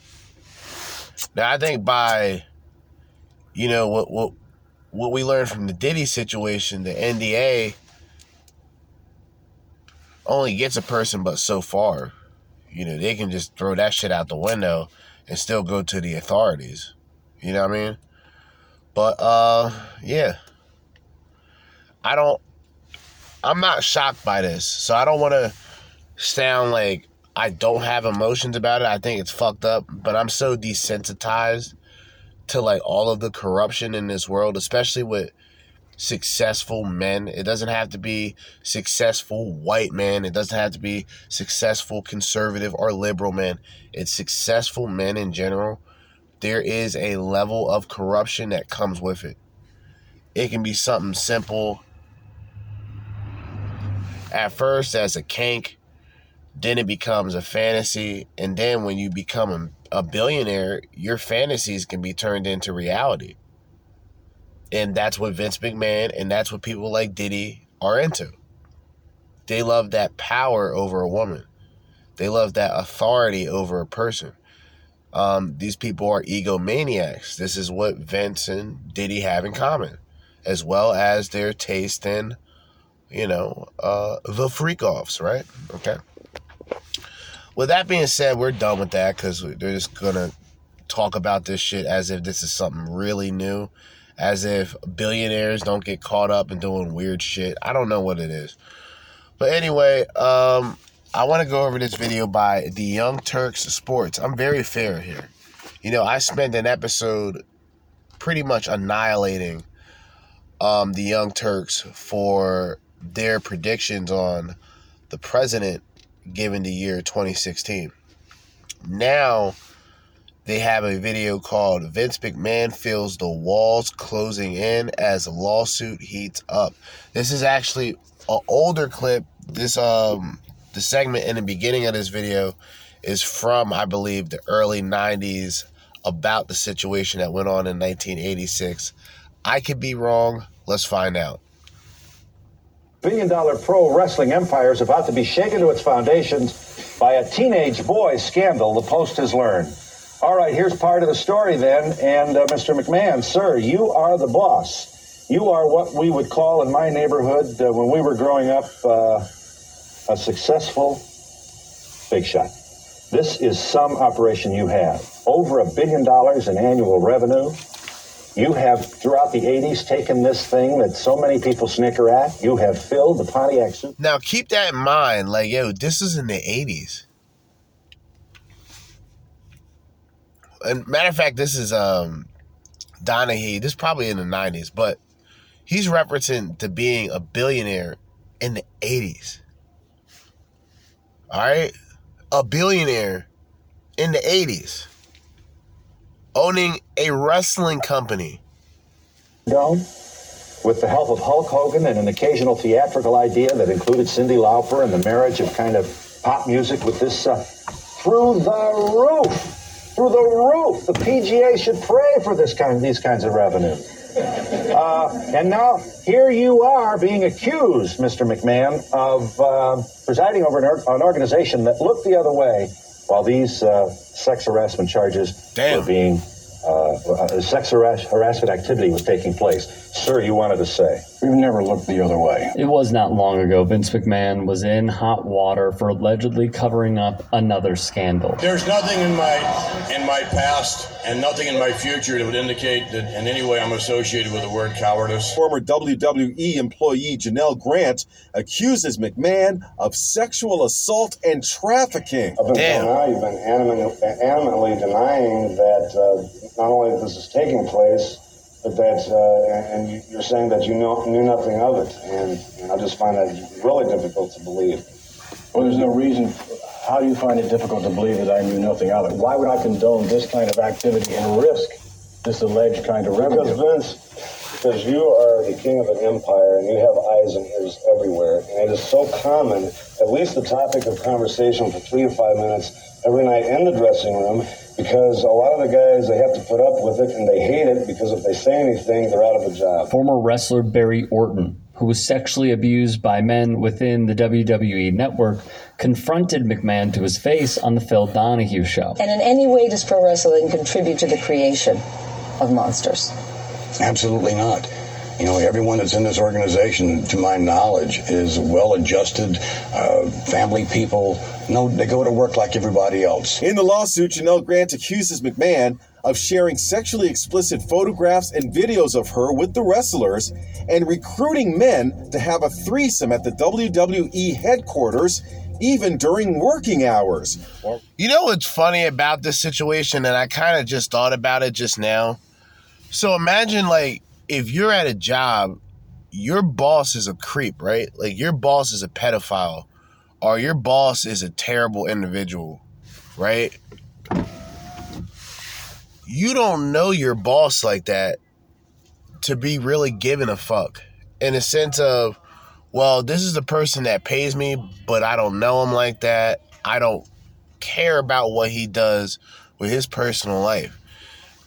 Now I think by you know what what what we learned from the Diddy situation, the NDA only gets a person but so far. You know, they can just throw that shit out the window and still go to the authorities. You know what I mean? But uh yeah. I don't I'm not shocked by this. So I don't want to sound like I don't have emotions about it. I think it's fucked up, but I'm so desensitized to like all of the corruption in this world, especially with successful men. It doesn't have to be successful white men. It doesn't have to be successful conservative or liberal men. It's successful men in general. There is a level of corruption that comes with it. It can be something simple at first as a kink, then it becomes a fantasy, and then when you become a, billionaire, your fantasies can be turned into reality. And that's what Vince McMahon and that's what people like Diddy are into. They love that power over a woman. They love that authority over a person. Um, these people are egomaniacs. This is what Vince and Diddy have in common, as well as their taste in, you know, uh, the freak offs, right? Okay. With that being said, we're done with that because they're just gonna talk about this shit as if this is something really new, as if billionaires don't get caught up in doing weird shit. I don't know what it is. But anyway, um, I want to go over this video by the Young Turks Sports. I'm very fair here. You know, I spent an episode pretty much annihilating um, the Young Turks for their predictions on the president given the year 2016. Now they have a video called Vince McMahon feels the walls closing in as lawsuit heats up. This is actually an older clip. This um the segment in the beginning of this video is from I believe the early 90s about the situation that went on in 1986. I could be wrong. Let's find out. billion dollar pro wrestling empire is about to be shaken to its foundations by a teenage boy scandal, the Post has learned. All right, here's part of the story then. And uh, Mr. McMahon, sir, you are the boss. You are what we would call in my neighborhood uh, when we were growing up uh, a successful big shot. This is some operation you have. Over a billion dollars in annual revenue. You have, throughout the 80s, taken this thing that so many people snicker at. You have filled the Pontiac Now keep that in mind. Like, yo, this is in the 80s. And matter of fact, this is um Donahue. This is probably in the 90s, but he's referencing to being a billionaire in the 80s. All right? A billionaire in the 80s. Owning a wrestling company. Dome. with the help of Hulk Hogan and an occasional theatrical idea that included Cyndi Lauper and the marriage of kind of pop music with this uh, through the roof, through the roof. The PGA should pray for this kind, these kinds of revenue. Uh, and now here you are being accused, Mr. McMahon, of uh, presiding over an, or- an organization that looked the other way while these uh, sex harassment charges were being uh, uh, sex harass- harassment activity was taking place. Sir, you wanted to say. We've never looked the other way. It was not long ago Vince McMahon was in hot water for allegedly covering up another scandal. There's nothing in my in my past and nothing in my future that would indicate that in any way I'm associated with the word cowardice. Former WWE employee Janel Grant accuses McMahon of sexual assault and trafficking. Up until now, you've been animately, animately denying that uh, not only this is taking place, but that, uh, and you- you're saying that you know, knew nothing of it. And, and I just find that really difficult to believe. Well, there's no reason. How do you find it difficult to believe that I knew nothing of it? Why would I condone this kind of activity and risk this alleged kind of revenue? Because Vince, because you are the king of an empire and you have eyes and ears everywhere, and it is so common, at least the topic of conversation for three to five minutes every night in the dressing room, because a lot of the guys they have to put up with it and they hate it because if they say anything, they're out of a job. Former wrestler Barry Orton, who was sexually abused by men within the WWE network, confronted McMahon to his face on the Phil Donahue show. And in any way does pro wrestling contribute to the creation of monsters? Absolutely not. You know, everyone that's in this organization, to my knowledge, is well adjusted, uh, family people. No, they go to work like everybody else. In the lawsuit, Janel Grant accuses McMahon of sharing sexually explicit photographs and videos of her with the wrestlers and recruiting men to have a threesome at the WWE headquarters, even during working hours. You know what's funny about this situation, and I kind of just thought about it just now. So imagine like if you're at a job, your boss is a creep, right? Like your boss is a pedophile, or your boss is a terrible individual, right? You don't know your boss like that to be really giving a fuck in a sense of, well, this is the person that pays me, but I don't know him like that. I don't care about what he does with his personal life.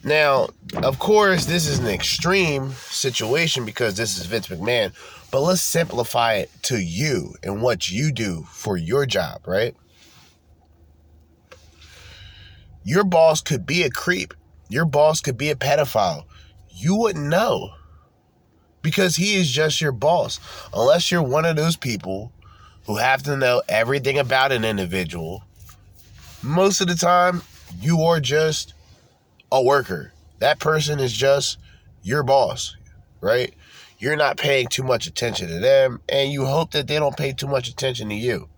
Now, of course, this is an extreme situation because this is Vince McMahon, but let's simplify it to you and what you do for your job, right? Your boss could be a creep. Your boss could be a pedophile. You wouldn't know because he is just your boss. Unless you're one of those people who have to know everything about an individual, most of the time, you are just a worker. That person is just your boss, right? You're not paying too much attention to them, and you hope that they don't pay too much attention to you.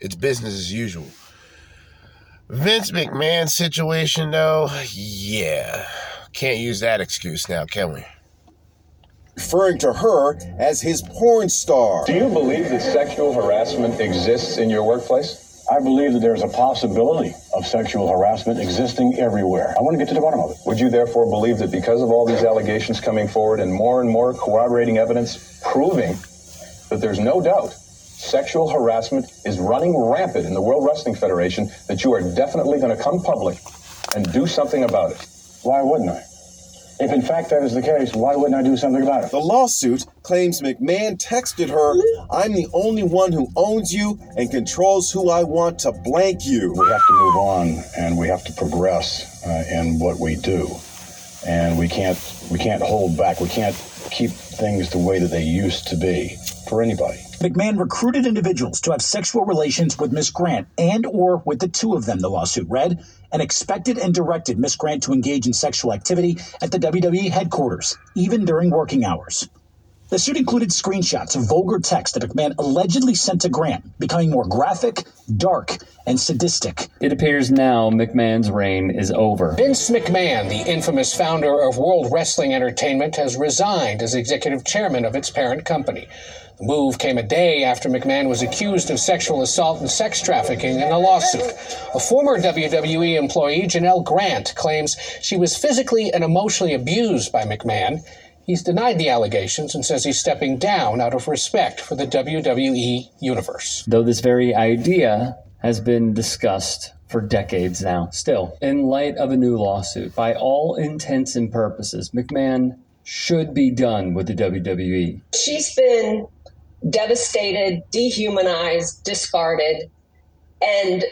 It's business as usual. Vince McMahon situation, though, yeah. Can't use that excuse now, can we? Referring to her as his porn star. Do you believe that sexual harassment exists in your workplace? I believe that there's a possibility of sexual harassment existing everywhere. I want to get to the bottom of it. Would you therefore believe that because of all these allegations coming forward and more and more corroborating evidence proving that there's no doubt sexual harassment is running rampant in the World Wrestling Federation, that you are definitely going to come public and do something about it? Why wouldn't I? If in fact that is the case, why wouldn't I do something about it? The lawsuit claims McMahon texted her, I'm the only one who owns you and controls who I want to blank you. We have to move on and we have to progress uh, in what we do. And we can't we can't hold back. We can't keep things the way that they used to be for anybody. McMahon recruited individuals to have sexual relations with Miss Grant and or with the two of them, the lawsuit read, and expected and directed Miss Grant to engage in sexual activity at the WWE headquarters, even during working hours. The suit included screenshots of vulgar text that McMahon allegedly sent to Grant, becoming more graphic, dark, and sadistic. It appears now McMahon's reign is over. Vince McMahon, the infamous founder of World Wrestling Entertainment, has resigned as executive chairman of its parent company. The move came a day after McMahon was accused of sexual assault and sex trafficking in a lawsuit. A former WWE employee, Janel Grant, claims she was physically and emotionally abused by McMahon He's denied the allegations and says he's stepping down out of respect for the WWE universe. Though this very idea has been discussed for decades now. Still, in light of a new lawsuit, by all intents and purposes, McMahon should be done with the WWE. She's been devastated, dehumanized, discarded, and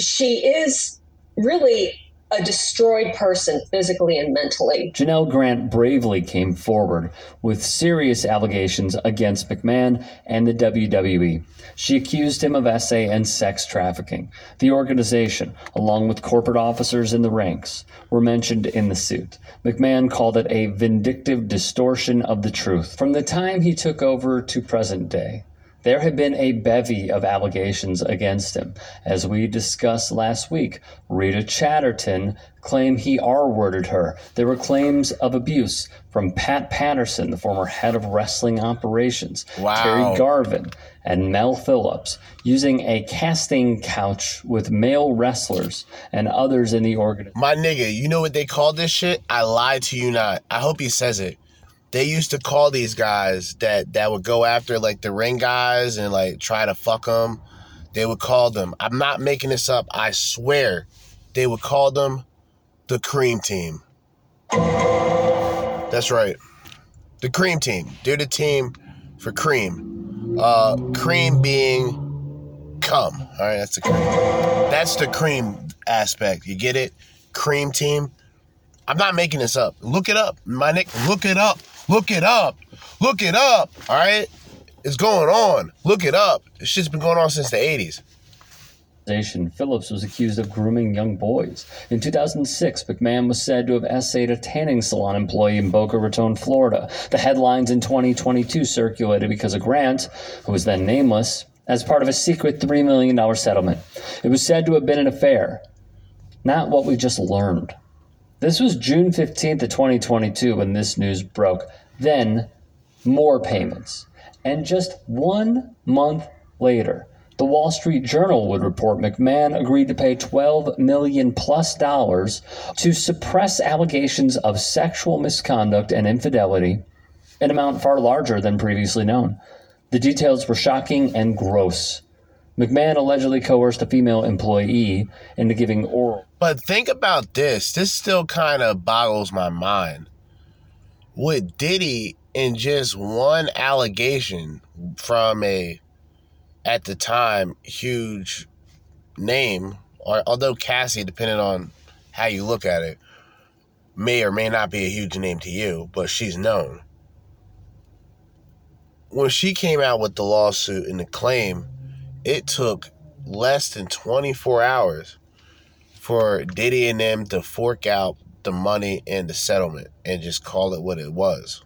she is really a destroyed person physically and mentally. Janel Grant bravely came forward with serious allegations against McMahon and the WWE. She accused him of SA and sex trafficking. The organization, along with corporate officers in the ranks, were mentioned in the suit. McMahon called it a vindictive distortion of the truth. From the time he took over to present day, there had been a bevy of allegations against him. As we discussed last week, Rita Chatterton claimed he R worded her. There were claims of abuse from Pat Patterson, the former head of wrestling operations, Wow. Terry Garvin, and Mel Phillips, using a casting couch with male wrestlers and others in the organization. My nigga, you know what they call this shit? I lied to you not. I hope he says it. They used to call these guys that that would go after like the ring guys and like try to fuck them. They would call them. I'm not making this up. I swear, they would call them the cream team. That's right, the cream team. They're the team for cream. Uh, cream being cum. All right, that's the cream. That's the cream aspect. You get it? Cream team. I'm not making this up. Look it up, my nick. Look it up. Look it up. Look it up. All right, it's going on. Look it up. This shit's been going on since the '80s. organization, Phillips was accused of grooming young boys. In 2006, McMahon was said to have essayed a tanning salon employee in Boca Raton, Florida. The headlines in 2022 circulated because of Grant, who was then nameless, as part of a secret $3 million settlement. It was said to have been an affair, not what we just learned. This was June 15th of 2022 when this news broke. Then, more payments. And just one month later, the Wall Street Journal would report McMahon agreed to pay 12 million plus dollars to suppress allegations of sexual misconduct and infidelity, an amount far larger than previously known. The details were shocking and gross. McMahon allegedly coerced a female employee into giving oral. But think about this. This still kind of boggles my mind. With Diddy in just one allegation from a, at the time, huge name, or although Cassie, depending on how you look at it, may or may not be a huge name to you, but she's known. When she came out with the lawsuit and the claim, it took less than 24 hours for Diddy and them to fork out the money and the settlement and just call it what it was.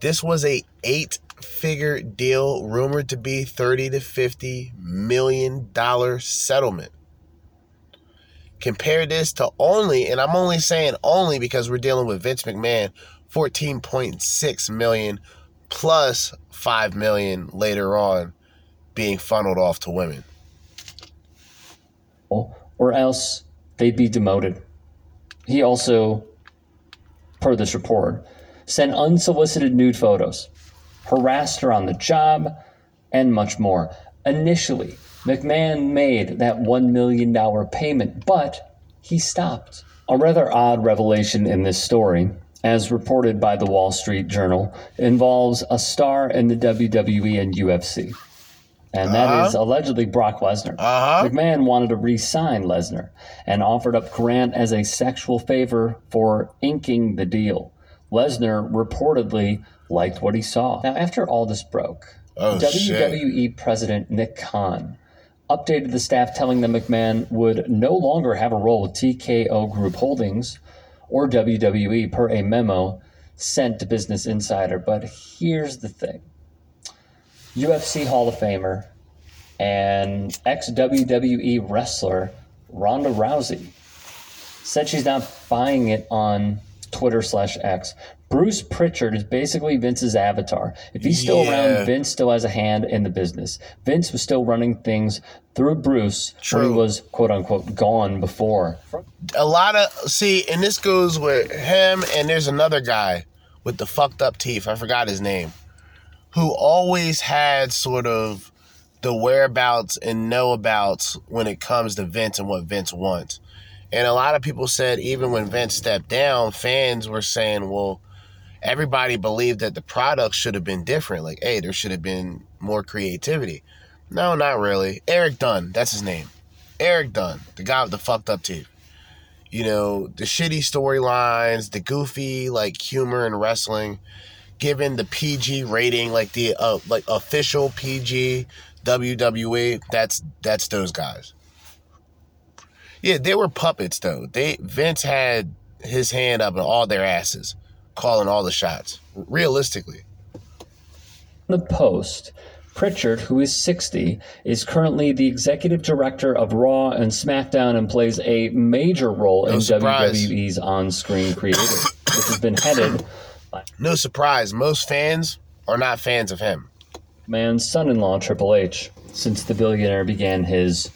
This was a eight figure deal rumored to be 30 to 50 million dollar settlement. Compare this to only, and I'm only saying only because we're dealing with Vince McMahon, 14.6 million plus 5 million later on being funneled off to women. or else they'd be demoted. He also, per this report, sent unsolicited nude photos, harassed her on the job, and much more. Initially, McMahon made that $1 million payment, but he stopped. A rather odd revelation in this story, as reported by the Wall Street Journal, involves a star in the WWE and UFC and that is Uh-huh. allegedly Brock Lesnar. Uh-huh. McMahon wanted to re-sign Lesnar and offered up Grant as a sexual favor for inking the deal. Lesnar reportedly liked what he saw. Now, after all this broke, Oh, WWE President Nick Khan updated the staff telling them McMahon would no longer have a role with TKO Group Holdings or WWE per a memo sent to Business Insider. But here's the thing. UFC Hall of Famer and ex WWE wrestler Ronda Rousey said she's not buying it on Twitter slash X. Bruce Pritchard is basically Vince's avatar. If he's still Yeah. around, Vince still has a hand in the business. Vince was still running things through Bruce when he was quote unquote gone before. a lot of see, and this goes with him, and there's another guy with the fucked up teeth. I forgot his name. Who always had sort of the whereabouts and know abouts when it comes to Vince and what Vince wants. And a lot of people said even when Vince stepped down, fans were saying, well, everybody believed that the product should have been different. Like, hey, there should have been more creativity. No, not really. Eric Dunn, that's his name. Eric Dunn, the guy with the fucked up teeth. You know, the shitty storylines, the goofy like humor and wrestling, given the PG rating, like the uh, like official PG WWE, that's that's those guys. Yeah, they were puppets though. They Vince had his hand up in all their asses, calling all the shots. Realistically. The Post, Pritchard, who is 60, is currently the executive director of Raw and SmackDown and plays a major role No in surprise. WWE's on screen creative, which has been headed No surprise, most fans are not fans of him. man's son in law, Triple H, since the billionaire began his,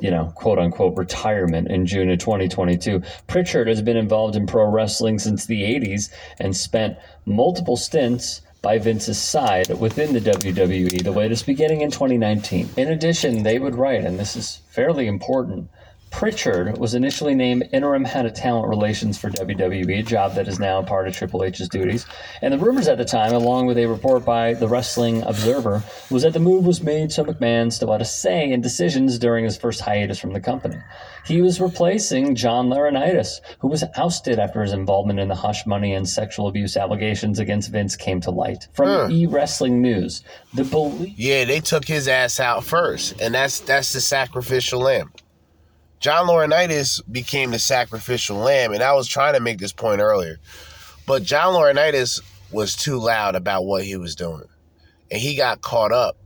you know, quote unquote retirement in June of 2022. Pritchard has been involved in pro wrestling since the 80s and spent multiple stints by Vince's side within the WWE, the latest beginning in 2019. In addition, they would write, and this is fairly important. Pritchard was initially named interim head of talent relations for WWE, a job that is now part of Triple H's duties. And the rumors at the time, along with a report by the Wrestling Observer, was that the move was made so McMahon still had a say in decisions during his first hiatus from the company. He was replacing John Laurinaitis, who was ousted after his involvement in the hush money and sexual abuse allegations against Vince came to light. From Huh. E Wrestling News, the belief. Yeah, they took his ass out first, and that's that's the sacrificial lamb. John Laurinaitis became the sacrificial lamb, and I was trying to make this point earlier, but John Laurinaitis was too loud about what he was doing, and he got caught up.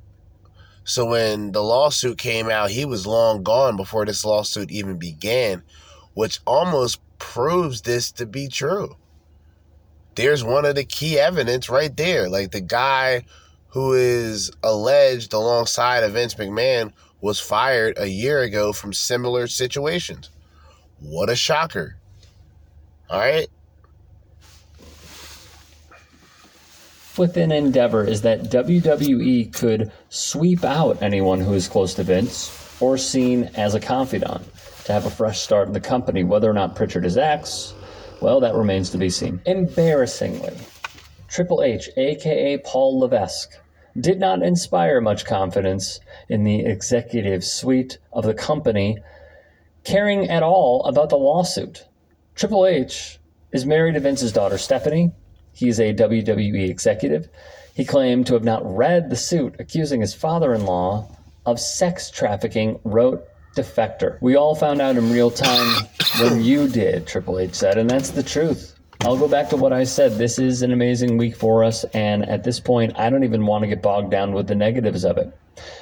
So when the lawsuit came out, he was long gone before this lawsuit even began, which almost proves this to be true. There's one of the key evidence right there. Like the guy who is alleged alongside of Vince McMahon was fired a year ago from similar situations. What a shocker. All right. within Endeavor is that WWE could sweep out anyone who is close to Vince or seen as a confidant to have a fresh start in the company. Whether or not Pritchard is X, well, that remains to be seen. Embarrassingly, Triple H, aka Paul Levesque, did not inspire much confidence in the executive suite of the company caring at all about the lawsuit. Triple H is married to Vince's daughter Stephanie. He is a WWE executive. He claimed to have not read the suit accusing his father in law of sex trafficking, wrote Defector. We all found out in real time when you did, Triple H said, and that's the truth. I'll go back to what I said. This is an amazing week for us, and at this point, I don't even want to get bogged down with the negatives of it.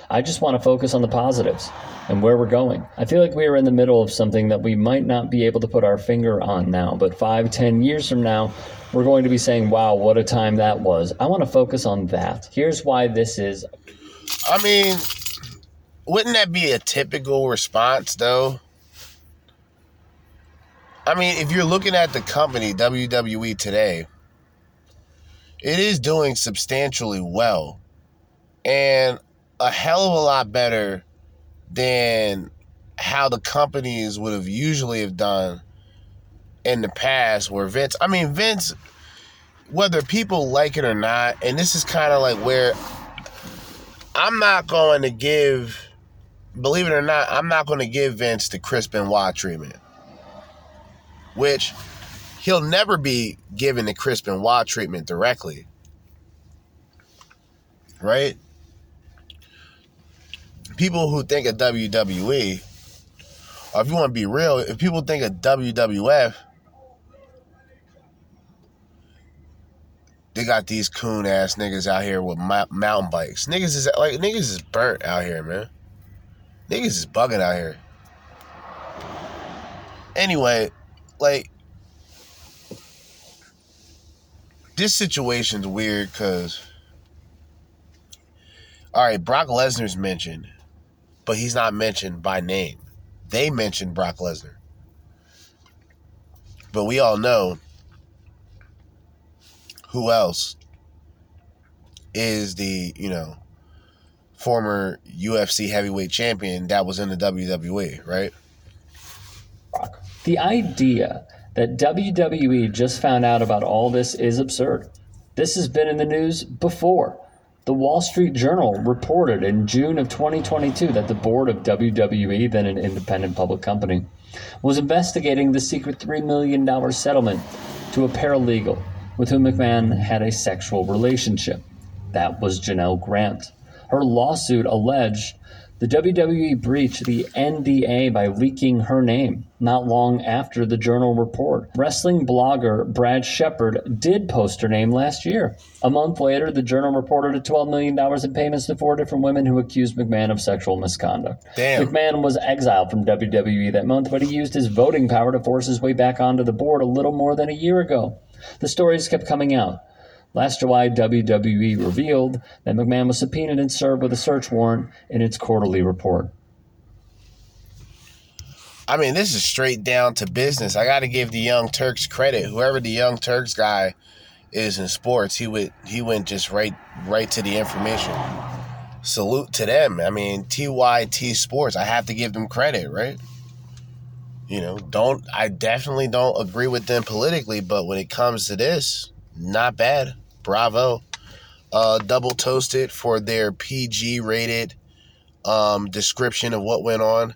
I just want to focus on the positives and where we're going. I feel like we are in the middle of something that we might not be able to put our finger on now, but five, ten years from now, we're going to be saying, wow, what a time that was. I want to focus on that. Here's why this is I mean, wouldn't that be a typical response though? I mean, if you're looking at the company WWE today, it is doing substantially well and a hell of a lot better than how the companies would have usually have done in the past where Vince I mean Vince whether people like it or not and this is kind of like where I'm not going to give believe it or not I'm not going to give Vince the Chris Benoit treatment which he'll never be given the Chris Benoit treatment directly right people who think of WWE or if you want to be real if people think of WWF they got these coon ass niggas out here with mountain bikes. Niggas is like niggas is burnt out here, man. Niggas is bugging out here. Anyway, like this situation's weird because all right, Brock Lesnar's mentioned, but he's not mentioned by name. They mentioned Brock Lesnar, but we all know who else is the, you know, former UFC heavyweight champion that was in the WWE, right? The idea that WWE just found out about all this is absurd. This has been in the news before. The Wall Street Journal reported in June of 2022 that the board of WWE, then an independent public company, was investigating the secret $3 million settlement to a paralegal with whom McMahon had a sexual relationship. That was Janel Grant. Her lawsuit alleged the WWE breached the NDA by leaking her name not long after the journal report. Wrestling blogger Brad Shepard did post her name last year. A month later, the journal reported $12 million in payments to four different women who accused McMahon of sexual misconduct. Damn. McMahon was exiled from WWE that month, but he used his voting power to force his way back onto the board a little more than a year ago. The stories kept coming out. Last July, WWE revealed that McMahon was subpoenaed and served with a search warrant in its quarterly report. I mean, this is straight down to business. I got to give the Young Turks credit. Whoever the Young Turks guy is in sports, he would he went just right right to the information. Salute to them. I mean, TYT Sports. I have to give them credit, right? You know, don't I definitely don't agree with them politically, but when it comes to this, not bad. Bravo. Uh, double toasted for their PG rated um, description of what went on.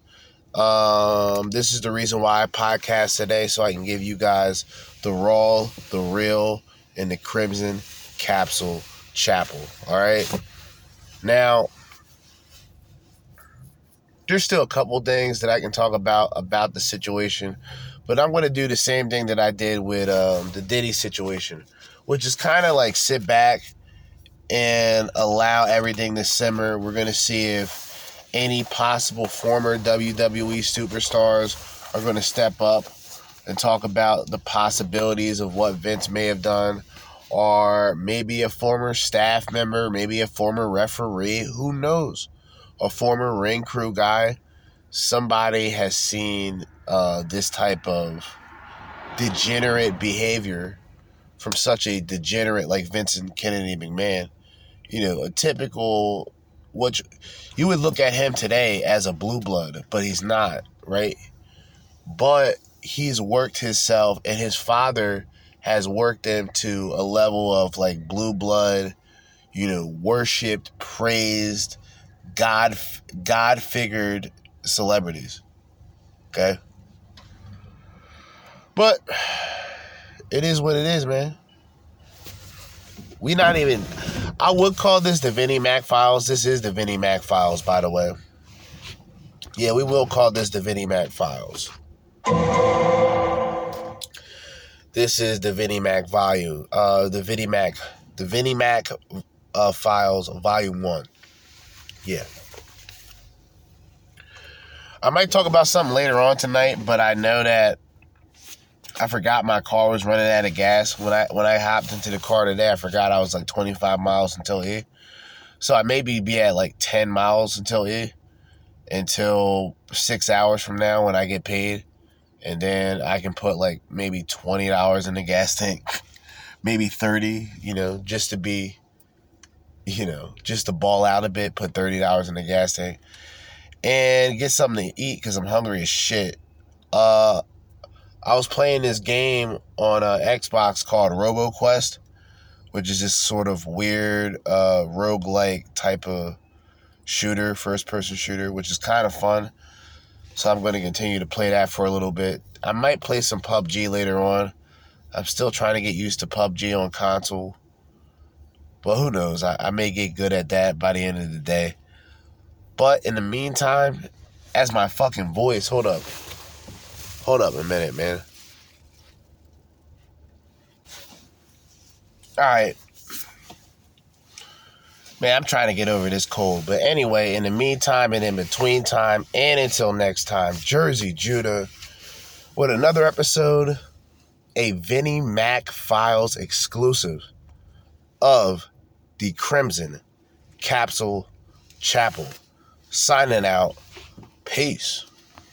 Um, this is the reason why I podcast today, so I can give you guys the raw, the real, and the crimson capsule chapel. All right. Now, there's still a couple things that I can talk about about the situation, but I'm going to do the same thing that I did with um, the Diddy situation, which is kind of like sit back and allow everything to simmer. We're going to see if any possible former WWE superstars are going to step up and talk about the possibilities of what Vince may have done, or maybe a former staff member, maybe a former referee, who knows? A former ring crew guy. Somebody has seen uh, this type of degenerate behavior from such a degenerate like Vincent Kennedy McMahon. You know, a typical which you, would look at him today as a blue blood, but he's not, right? But he's worked himself and his father has worked him to a level of like blue blood, you know, worshipped, praised, God God figured celebrities. Okay? But it is what it is, man. We not even I would call this the Vinny Mac files. This is the Vinny Mac files, by the way. Yeah, we will call this the Vinny Mac files. This is the Vinny Mac volume. Uh the Vinny Mac the Vinny Mac uh, files volume one. Yeah. I might talk about something later on tonight, but I know that I forgot my car was running out of gas when I when I hopped into the car today. I forgot I was like 25 miles until here, so I maybe be at like 10 miles until here, until six hours from now when I get paid, and then I can put like maybe twenty dollars in the gas tank, [LAUGHS] maybe 30, you know, just to be, you know, just to ball out a bit. Put thirty dollars in the gas tank, and get something to eat because I'm hungry as shit. Uh, I was playing this game on uh, Xbox called RoboQuest, which is this sort of weird uh, roguelike type of shooter, first person shooter, which is kind of fun. So I'm going to continue to play that for a little bit. I might play some PUBG later on. I'm still trying to get used to PUBG on console. But who knows? I, I may get good at that by the end of the day. But in the meantime, as my fucking voice, hold up. Hold up a minute, man. All right. Man, I'm trying to get over this cold. But anyway, in the meantime and in between time and until next time, Jerzee Judah with another episode, a Vinny Mac Files exclusive of the Crimson Capsule Chapel. Signing out. Peace.